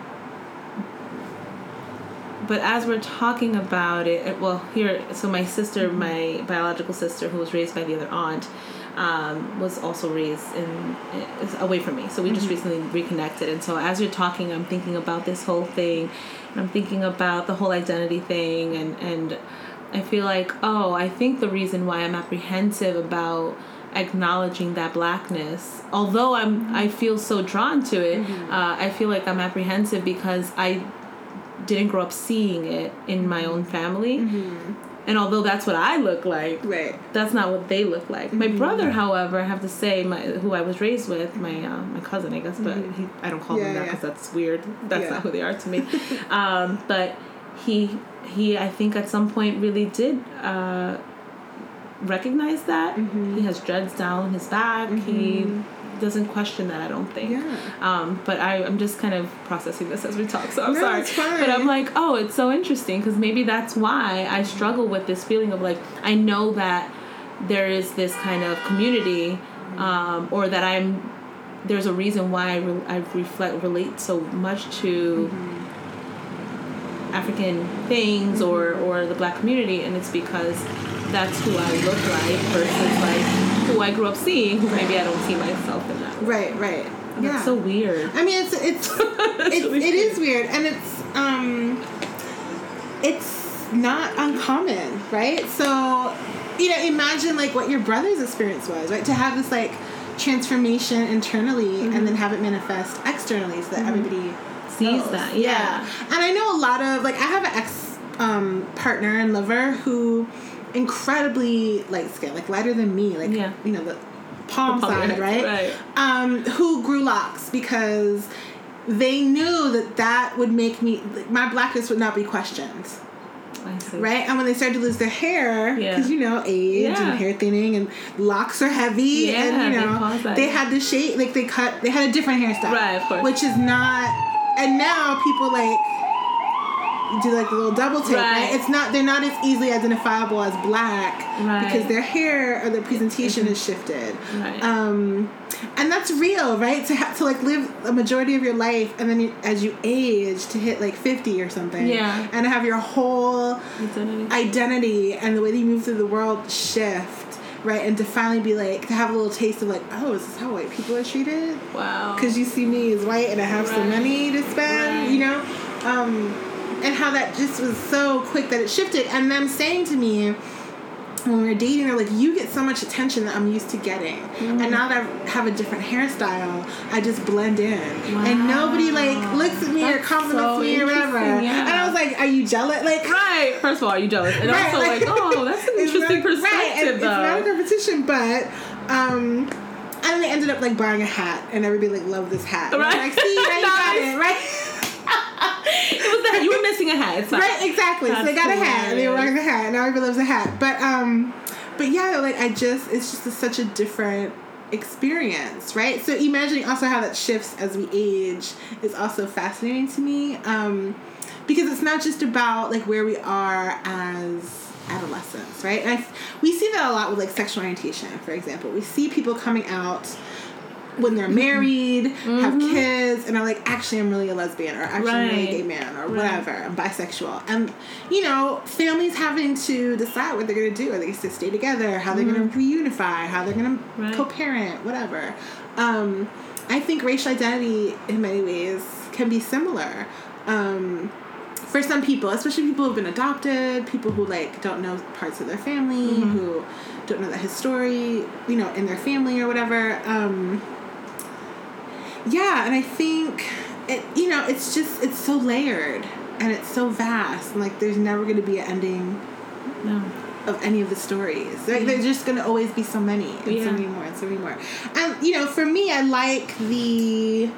but as we're talking about it, well, here, so my sister, my biological sister, who was raised by the other aunt, um, was also raised in is away from me. So we just recently reconnected, and so as you're talking, I'm thinking about this whole thing, I'm thinking about the whole identity thing, and and I feel like, oh, I think the reason why I'm apprehensive about acknowledging that blackness although i'm i feel so drawn to it uh, i feel like i'm apprehensive because i didn't grow up seeing it in my own family. And although that's what I look like, Right. that's not what they look like. My brother, however, I have to say, my who I was raised with, my uh, my cousin, I guess, but he, I don't call Yeah, him that yeah. because that's weird. That's Yeah. not who they are to me. um, but he he, I think at some point really did uh, recognize that. Mm-hmm. He has dreads down his back. He doesn't question that. I don't think. Yeah. Um, but I, I'm just kind of processing this as we talk, so I'm No, sorry. it's fine. But I'm like, oh, it's so interesting because maybe that's why I struggle with this feeling of like, I know that there is this kind of community, um, or that I'm, there's a reason why I, re- I reflect, relate so much to African things or, or the black community, and it's because that's who I look like versus like who I grew up seeing, who maybe I don't see myself in that. Right. Right. And yeah. It's so weird. I mean, it's it's it, really it is weird, and it's um, it's not uncommon, right? So, you know, imagine like what your brother's experience was, right? To have this like transformation internally and then have it manifest externally, so that everybody Sees that, yeah. And I know a lot of like I have an ex um, partner and lover who incredibly light skin, like lighter than me, like Yeah. you know the palm The palm side, right? hand, Um, who grew locks because they knew that that would make me my blackness would not be questioned, I see. right? And when they started to lose their hair, Yeah. because you know age Yeah. and hair thinning and locks are heavy, Yeah, and you know that, they had to shape like they cut they had a different hairstyle, Right, of course. which is not. And now people like do like the little double take, right. It's not they're not as easily identifiable as black Right. because their hair or their presentation is shifted. Right. Um, and that's real, right? To have to like live a majority of your life, and then you, as you age, to hit like fifty or something, Yeah. and have your whole Identity. identity and the way that you move through the world shift, right? And to finally be like to have a little taste of like, oh, is this how white people are treated? wow. because you see me as white and I have so Right. money to spend, Right. you know? Um, and how that just was so quick that it shifted. And them saying to me, when we were dating, they're like, you get so much attention that I'm used to getting. Mm-hmm. And now that I have a different hairstyle, I just blend in. And nobody like looks at me or compliments so me or whatever. yeah. And I was like, are you jealous? Like, Right. First of all, are you jealous? And Right, also, like, oh, that's an interesting not- right, perspective, and It's not a though. competition, but um, and then they ended up like buying a hat, and everybody like loved this hat. And I like, see, now you got it, right? was that you were missing a hat. It's right, exactly. so they got a hat, and they were hilarious. rocking the hat, and now everybody loves a hat. But um, but yeah, like I just, it's just a, such a different experience, right? So imagining also how that shifts as we age is also fascinating to me. Um, because it's not just about like where we are as adolescents, right? And I, we see that a lot with like sexual orientation, for example. We see people coming out when they're married, have kids, and are like, actually, I'm really a lesbian, or actually, I'm really a gay man, or Right. whatever. I'm bisexual, and you know, families having to decide what they're gonna do. Are they gonna stay together? How they're gonna reunify? How they're gonna Right. co-parent? Whatever. Um, I think racial identity, in many ways, can be similar. Um, for some people, especially people who've been adopted, people who like don't know parts of their family, who don't know the history, you know, in their family or whatever. Um, yeah, and I think it, you know, it's just it's so layered and it's so vast, and like there's never going to be an ending No. of any of the stories. Like, There's just gonna always be so many, and Yeah. so many more, and so many more. And you know, for me, I like the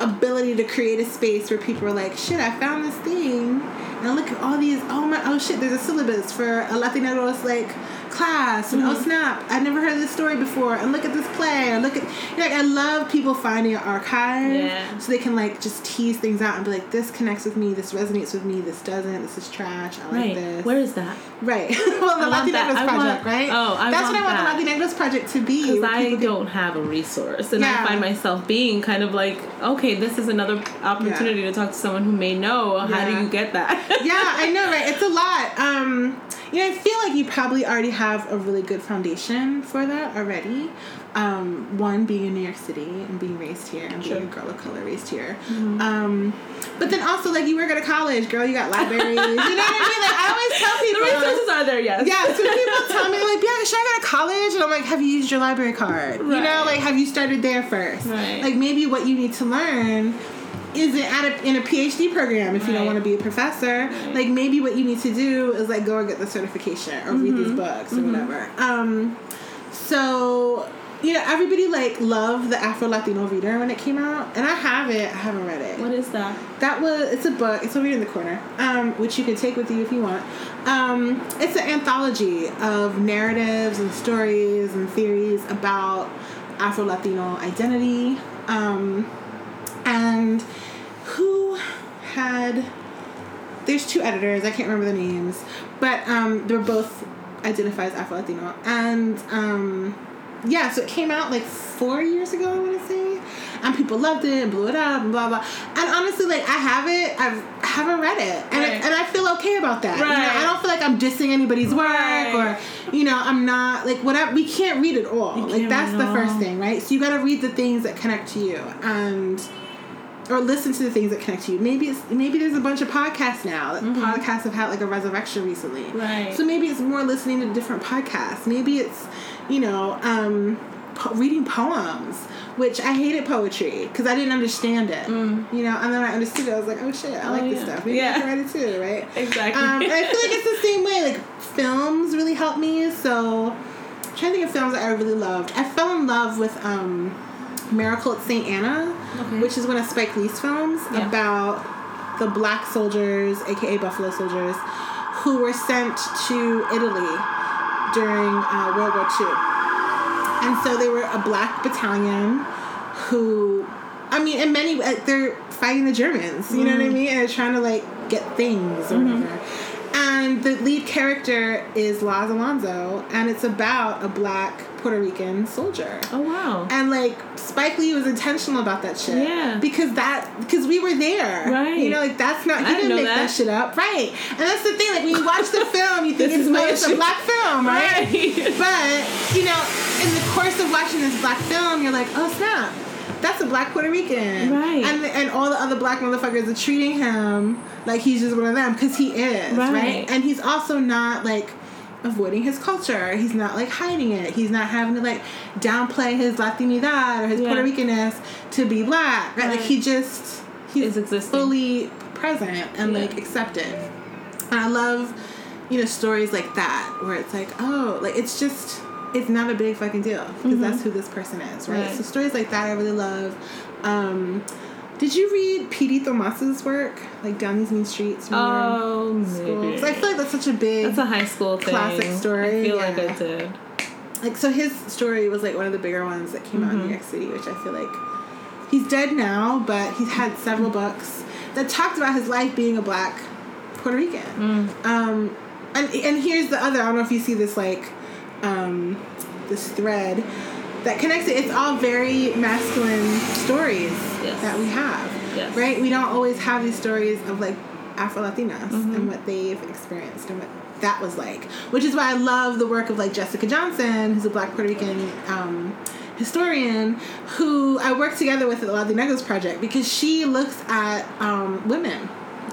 ability to create a space where people are like, shit, I found this thing. And I look at all these, oh my, oh shit, there's a syllabus for a Latinos like class. And oh snap, I never heard this story before. And look at this play. Or look at, you know, like, I love people finding an archive Yeah. so they can like just tease things out and be like, this connects with me, this resonates with me, this doesn't, this is trash, I like Right. this. Where is that? Right. well, the I want that. Latinegros I project, want- right? oh, I That's what I that. want the Latinegros project to be. Because I don't have a resource, and Yeah. I find myself being kind of like, okay, this is another opportunity to talk to someone who may know. How Yeah. do you get that? yeah, I know, right? It's a lot. Um, you know, I feel like you probably already have a really good foundation for that already. Um, one being in New York City and being raised here and being a girl of color raised here. Um, but then also like you were at a college, girl, you got libraries. you know what I mean? Like I always tell people the resources are there, yes. yeah, so people tell me like, yeah, should I go to college? And I'm like, have you used your library card? Right. You know, like have you started there first? Right. Like maybe what you need to learn isn't at a, in a PhD program if you don't want to be a professor. Like maybe what you need to do is like go and get the certification or read Mm-hmm. these books or whatever. Um, so you know, everybody like loved the Afro Latino Reader when it came out, and I have it. I haven't read it. What is that? That was it's a book. It's over here in the corner, um, which you can take with you if you want. Um, it's an anthology of narratives and stories and theories about Afro Latino identity, um, and who had. There's two editors. I can't remember the names, but um, they're both identified as Afro Latino, and um, yeah, so it came out like four years ago, I want to say, and people loved it and blew it up and blah blah. And honestly, like I have it, I've, I haven't read it, and Right. it, and I feel okay about that. You know, Right. I don't feel like I'm dissing anybody's work Right. or you know I'm not like whatever. We can't read it all. You like that's the it first thing, right? So you got to read the things that connect to you and or listen to the things that connect to you. Maybe it's maybe there's a bunch of podcasts now. That Podcasts have had like a resurrection recently. Mm-hmm. Right. So maybe it's more listening to different podcasts. Maybe it's you know um, po- reading poems, which I hated poetry because I didn't understand it. You know, and then I understood it. I was like, oh shit, I Mm. Oh, like this stuff. Maybe I Yeah. can write it too, right? Exactly. Um, I feel like it's the same way. Like films really helped me. So I'm trying to think of films that I really loved. I fell in love with um, Miracle at St. Anna, Okay. which is one of Spike Lee's films Yeah. about the black soldiers, aka Buffalo soldiers, who were sent to Italy during uh, World War II. And so they were a black battalion who, I mean, in many uh, they're fighting the Germans. You know what I mean? And they're trying to like get things or whatever. And the lead character is Laz Alonso, and it's about a black Puerto Rican soldier. oh wow. And like Spike Lee was intentional about that shit. Yeah. Because that because we were there. Right. You know, like that's not he I didn't didn't know make that. that. shit up. Right. And that's the thing, like when you watch the film, you think it's, it's a black film, right? Right. But, you know, in the course of watching this black film, you're like, oh snap. That's a black Puerto Rican. Right. And and all the other black motherfuckers are treating him like he's just one of them because he is, right. Right. And he's also not like avoiding his culture. He's not like hiding it. He's not having to like downplay his Latinidad or his Yeah. Puerto Ricanness to be black. Right? Like he just he's Is existing. fully present and Yeah. like accepted. And I love, you know, stories like that where it's like, oh, like it's just it's not a big fucking deal because that's who this person is, right? Right. So stories like that I really love. Um, did you read Piri Thomas's work, like Down These Mean Streets? when you were in Oh, maybe. I feel like that's such a big That's a high school thing. classic story, I feel like. I did. like so his story was like one of the bigger ones that came out in New York City, which I feel like he's dead now, but he's had several books that talked about his life being a black Puerto Rican. Um, and and here's the other. I don't know if you see this like um, this thread that connects it. It's all very masculine stories Yes. that we have, Yes. right? We don't always have these stories of like Afro Latinas Mm-hmm. and what they've experienced and what that was like. Which is why I love the work of like Jessica Johnson, who's a Black Puerto Rican um, historian, who I work together with at the Latinegros Project because she looks at um, women,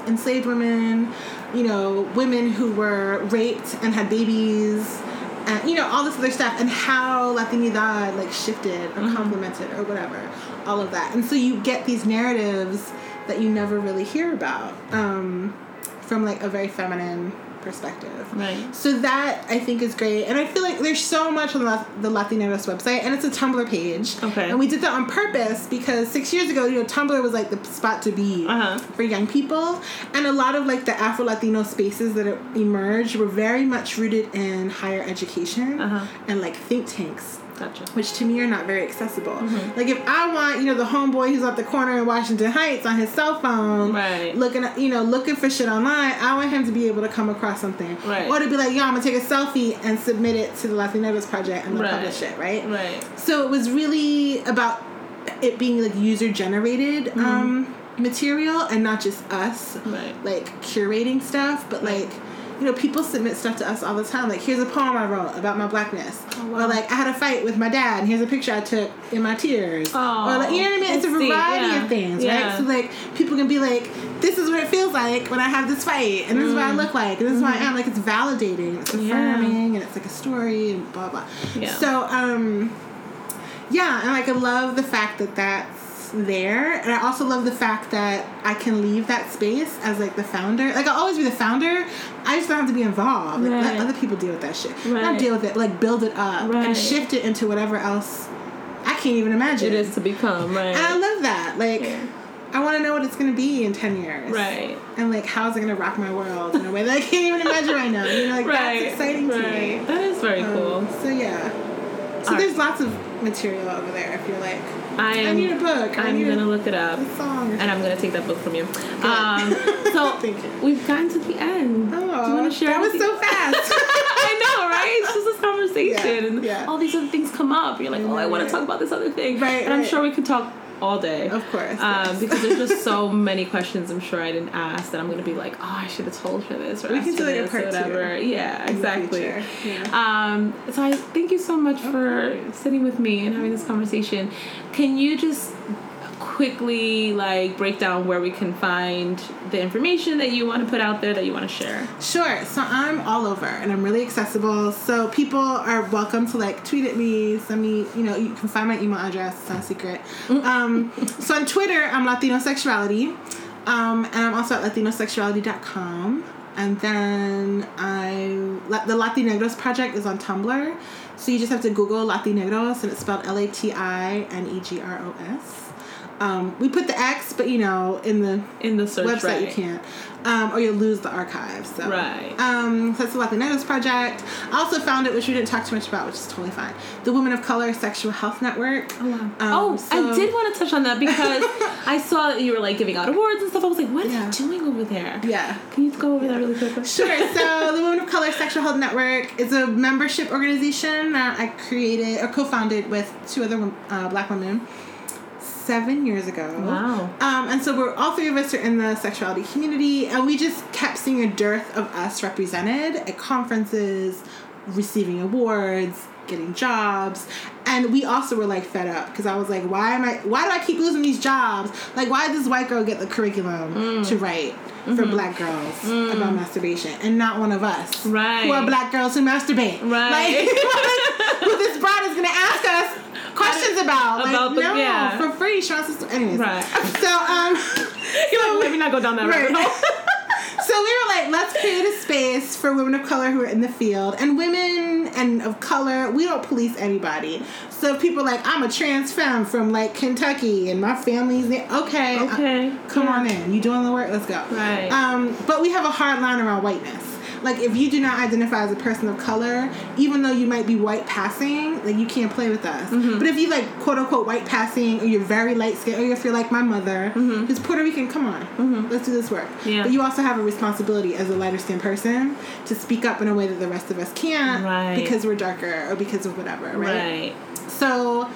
enslaved women, you know, women who were raped and had babies. And, you know all this other stuff and how Latinidad like shifted or complemented or whatever, all of that, and so you get these narratives that you never really hear about um, from like a very feminine perspective. Right. So that I think is great, and I feel like there's so much on the, the Latinegros website, and it's a Tumblr page. Okay. And we did that on purpose because six years ago, you know, Tumblr was like the spot to be Uh-huh. for young people, and a lot of like the Afro Latino spaces that emerged were very much rooted in higher education Uh-huh. and like think tanks Gotcha. which to me are not very accessible. Mm-hmm. Like if I want, you know, the homeboy who's at the corner in Washington Heights on his cell phone, Right. looking at, you know, looking for shit online, I want him to be able to come across something, Right. Or to be like, yo, I'm gonna take a selfie and submit it to the Latinegros Project and they'll Right. publish it, right? Right. So it was really about it being like user generated um, material and not just us Mm-hmm. Right. like curating stuff, but like you know people submit stuff to us all the time. Like here's a poem I wrote about my blackness, Oh, wow. or like I had a fight with my dad, and here's a picture I took in my tears, Oh, or like you know what I mean. It's a variety yeah. of things, Yeah. right? So like people can be like, this is what it feels like when I have this fight, and this is what I look like, and this is what I am. Like it's validating, it's Mm-hmm. Yeah. affirming, and it's like a story and blah blah. Yeah. So um yeah, and like I love the fact that that's there, and I also love the fact that I can leave that space as like the founder. Like I'll always be the founder. I just don't have to be involved. Like, Right. let other people deal with that shit. Right. Not deal with it, like build it up Right. and shift it into whatever else I can't even imagine. It is to become right. and I love that. Like. Yeah. I want to know what it's going to be in 10 years. Right. And like, how is it going to rock my world in a way that I can't even imagine right now? You know, like, right. that's exciting right. to me. That is very Um, cool. So yeah. So All there's lots of material over there if you're like, I'm, I need a book. I I'm gonna a, look it up. And I'm gonna take that book from you. Um, so you. we've gotten to the end. Oh, Do you want to share? That was anything? so fast. I know, right? It's just this conversation, Yeah, and yeah. all these other things come up. You're like, oh, I want to talk about this other thing, Right, And I'm sure we could talk all day, Of course, um, yes. because there's just so many questions. I'm sure I didn't ask that I'm gonna be like, oh, I should have told her this or We asked can do, like, a this or part two whatever. Yeah, exactly. Yeah. Um, so I thank you so much for sitting with me and having this conversation. Can you just quickly like break down where we can find the information that you want to put out there that you want to share? Sure. So I'm all over and I'm really accessible. So people are welcome to like tweet at me, send me, you know, you can find my email address, it's not a secret. Um, so on Twitter, I'm Latino Sexuality. Um, and I'm also at latinosexuality.com. And then I, the Latinegros project is on Tumblr. So you just have to Google Latinegros and it's spelled L A T I N E G R O S. Um, we put the X, but you know, in the In the search, website right? you can't, um, or you'll lose the archive. So Right. Um, so that's the Latinegros project. I also found it, which we didn't talk too much about, which is totally fine. The Women of Color Sexual Health Network. Oh, wow. Um, oh, so- I did want to touch on that because I saw that you were like giving out awards and stuff. I was like, what are Yeah. you doing over there? Yeah. Can you go over that really quickly? Sure. So the Women of Color Sexual Health Network is a membership organization that I created or co-founded with two other uh, black women seven years ago. Wow. Um, and so we're all three of us are in the sexuality community, and we just kept seeing a dearth of us represented at conferences, receiving awards, getting jobs, and we also were like fed up because I was like, why am I? Why do I keep losing these jobs? Like, why does this white girl get the curriculum Mm. to write? For black girls about masturbation, and not one of us, Right. Who are black girls who masturbate, Right. Like, who this broad is gonna ask us questions about, About like, the- no, yeah. for free. Us to, anyways. Right. So um, You're like, maybe not go down that right. hole. so we were like, let's create a space for women of color who are in the field and women and of color. We don't police anybody. So people like, I'm a trans femme from like Kentucky and my family's there. Okay, uh, Okay. come Yeah. on in. You doing the work? Let's go. Right. Um, but we have a hard line around whiteness. Like if you do not identify as a person of color, even though you might be white passing, like you can't play with us. Mm-hmm. But if you like quote unquote white passing, or you're very light skinned, or if you're like my mother, who's Puerto Rican, come on, let's do this work. Mm-hmm. Yeah. But you also have a responsibility as a lighter skinned person to speak up in a way that the rest of us can't, Right. because we're darker or because of whatever, Right. so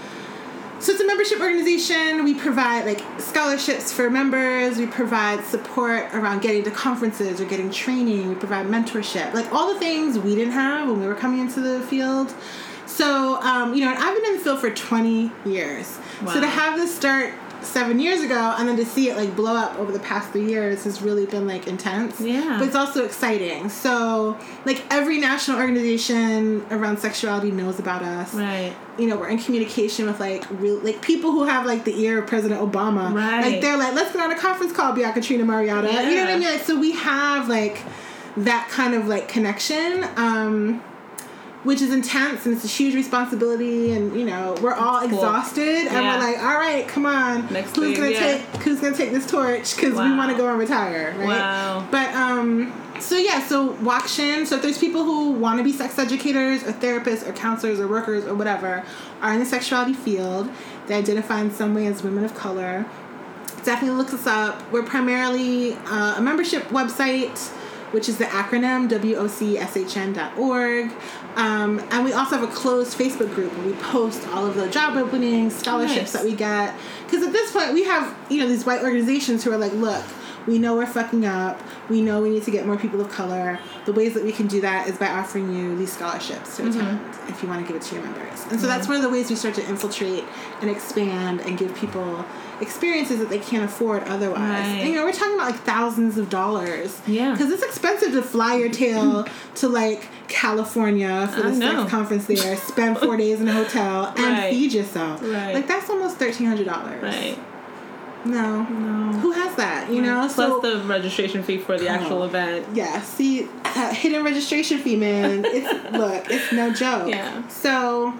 so it's a membership organization. We provide like scholarships for members. We provide support around getting to conferences or getting training. We provide mentorship, like all the things we didn't have when we were coming into the field. So um, you know, and I've been in the field for 20 years. So to have this start seven years ago and then to see it like blow up over the past three years has really been like intense. Yeah. But it's also exciting. So like every national organization around sexuality knows about us Right. you know, we're in communication with like real like people who have like the ear of President Obama. Right. Like they're like, let's get on a conference call, Bianca Trina Marietta. You know what I mean? Like so we have like that kind of like connection. Um, which is intense and it's a huge responsibility and you know we're all Cool. exhausted and Yeah. we're like all right come on Next who's thing, gonna yeah. take who's gonna take this torch because we want to go and retire right Wow. but um so yeah so WOCSHN so if there's people who want to be sex educators or therapists or counselors or workers or whatever are in the sexuality field they identify in some way as women of color definitely look us up. We're primarily uh, a membership website, which is the acronym WOCSHN.org. Um, and we also have a closed Facebook group where we post all of the job openings, scholarships Nice. that we get. Because at this point, we have you know these white organizations who are like, look, we know we're fucking up. We know we need to get more people of color. The ways that we can do that is by offering you these scholarships to attend if you want to give it to your members. And so that's one of the ways we start to infiltrate and expand and give people experiences that they can't afford otherwise. Right. And, you know, we're talking about like thousands of dollars. Yeah. Because it's expensive to fly your tail to like California for sex conference there, spend four days in a hotel, and Right. feed yourself. Right. Like that's almost thirteen hundred dollars. Right. No. No. Who has that? You know. Plus so the registration fee for the actual Oh. event. yeah. See, hidden registration fee, man. It's look, it's no joke. Yeah. So,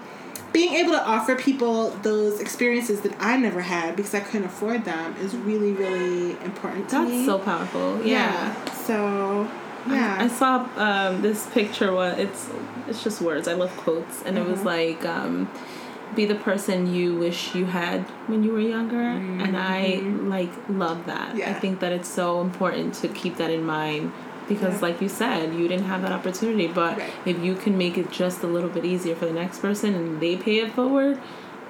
being able to offer people those experiences that I never had because I couldn't afford them is really, really important to That's me. so powerful. Yeah. So, yeah. I saw um, this picture. What it's it's just words. I love quotes, and it was Mm-hmm. like, um, "Be the person you wish you had when you were younger," and I like love that. yeah. I Mm-hmm. Think that it's so important to keep that in mind because, Yeah. like you said, you didn't have that opportunity. But Right. if you can make it just a little bit easier for the next person and they pay it forward,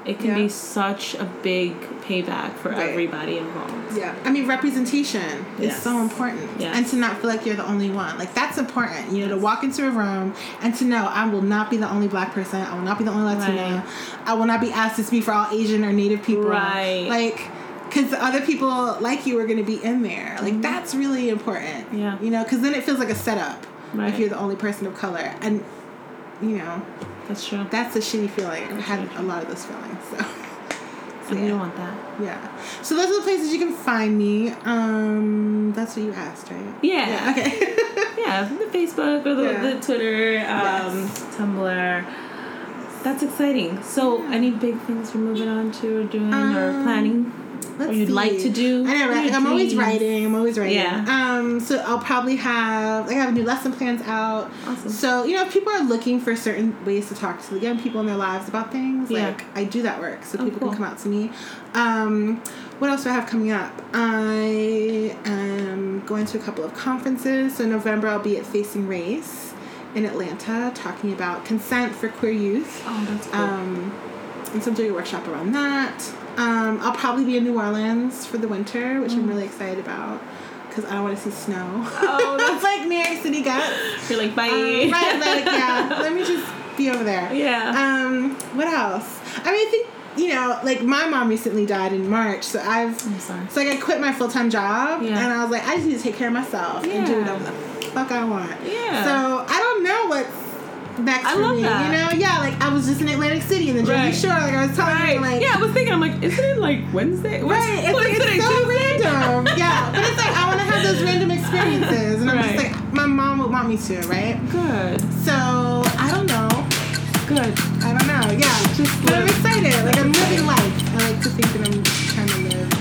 it can Yeah. be such a big payback for Right. everybody involved. yeah. I mean, representation is so important. Yes. And to not feel like you're the only one. Like, that's important. You know, to walk into a room and to know I will not be the only black person. I will not be the only Latina. Right. I will not be asked to speak for all Asian or Native people. Right. Like, because other people like you are going to be in there. Like, that's really important. Mm-hmm. Yeah. You know, because then it feels like a setup Right. if you're the only person of color. And, you know, That's true. that's a shitty feeling. I've had That's a lot of those feelings. So. So, and yeah. don't want that. Yeah. So those are the places you can find me. Um, that's what you asked, right? Yeah. yeah Okay. Yeah, the Facebook or the, Yeah. the Twitter, um, Yes. Tumblr. That's exciting. So, any big things you're moving on to or doing or Um, planning? Let's or you'd like to do? I know, right? your I'm always writing. I'm always writing. Yeah. Um, so I'll probably have like I have new lesson plans out. Awesome. So you know, if people are looking for certain ways to talk to the young people in their lives about things, Yeah. like I do that work, so Oh, people cool. can come out to me. Um, what else do I have coming up? I am going to a couple of conferences. So in November, I'll be at Facing Race in Atlanta, talking about consent for queer youth. Oh, that's cool. Um, and so I'm doing a workshop around that. Um, I'll probably be in New Orleans for the winter, which I'm really excited about because I don't want to see snow. Oh, that's like New York City guts. you're like, bye. Um, right, like yeah. Let me just be over there. yeah. Um, what else? I mean, I think you know, like my mom recently died in March, so I've so like I quit my full time job, Yeah. and I was like, I just need to take care of myself and do whatever the fuck I want. Yeah. So I don't know what's next I love me. that. You know, yeah, like I was just in Atlantic City in the Jersey Right. Shore, like I was telling Right. you, like yeah, I was thinking, I'm like, isn't it like Wednesday? What's- Right, it's, like, it's so Tuesday? random. yeah, but it's like I want to have those random experiences, and I'm Right. just like, my mom would want me to, right? Good. So I don't know. Good. I don't know. Yeah, Just but I'm excited. Like I'm living life. I like to think that I'm trying to live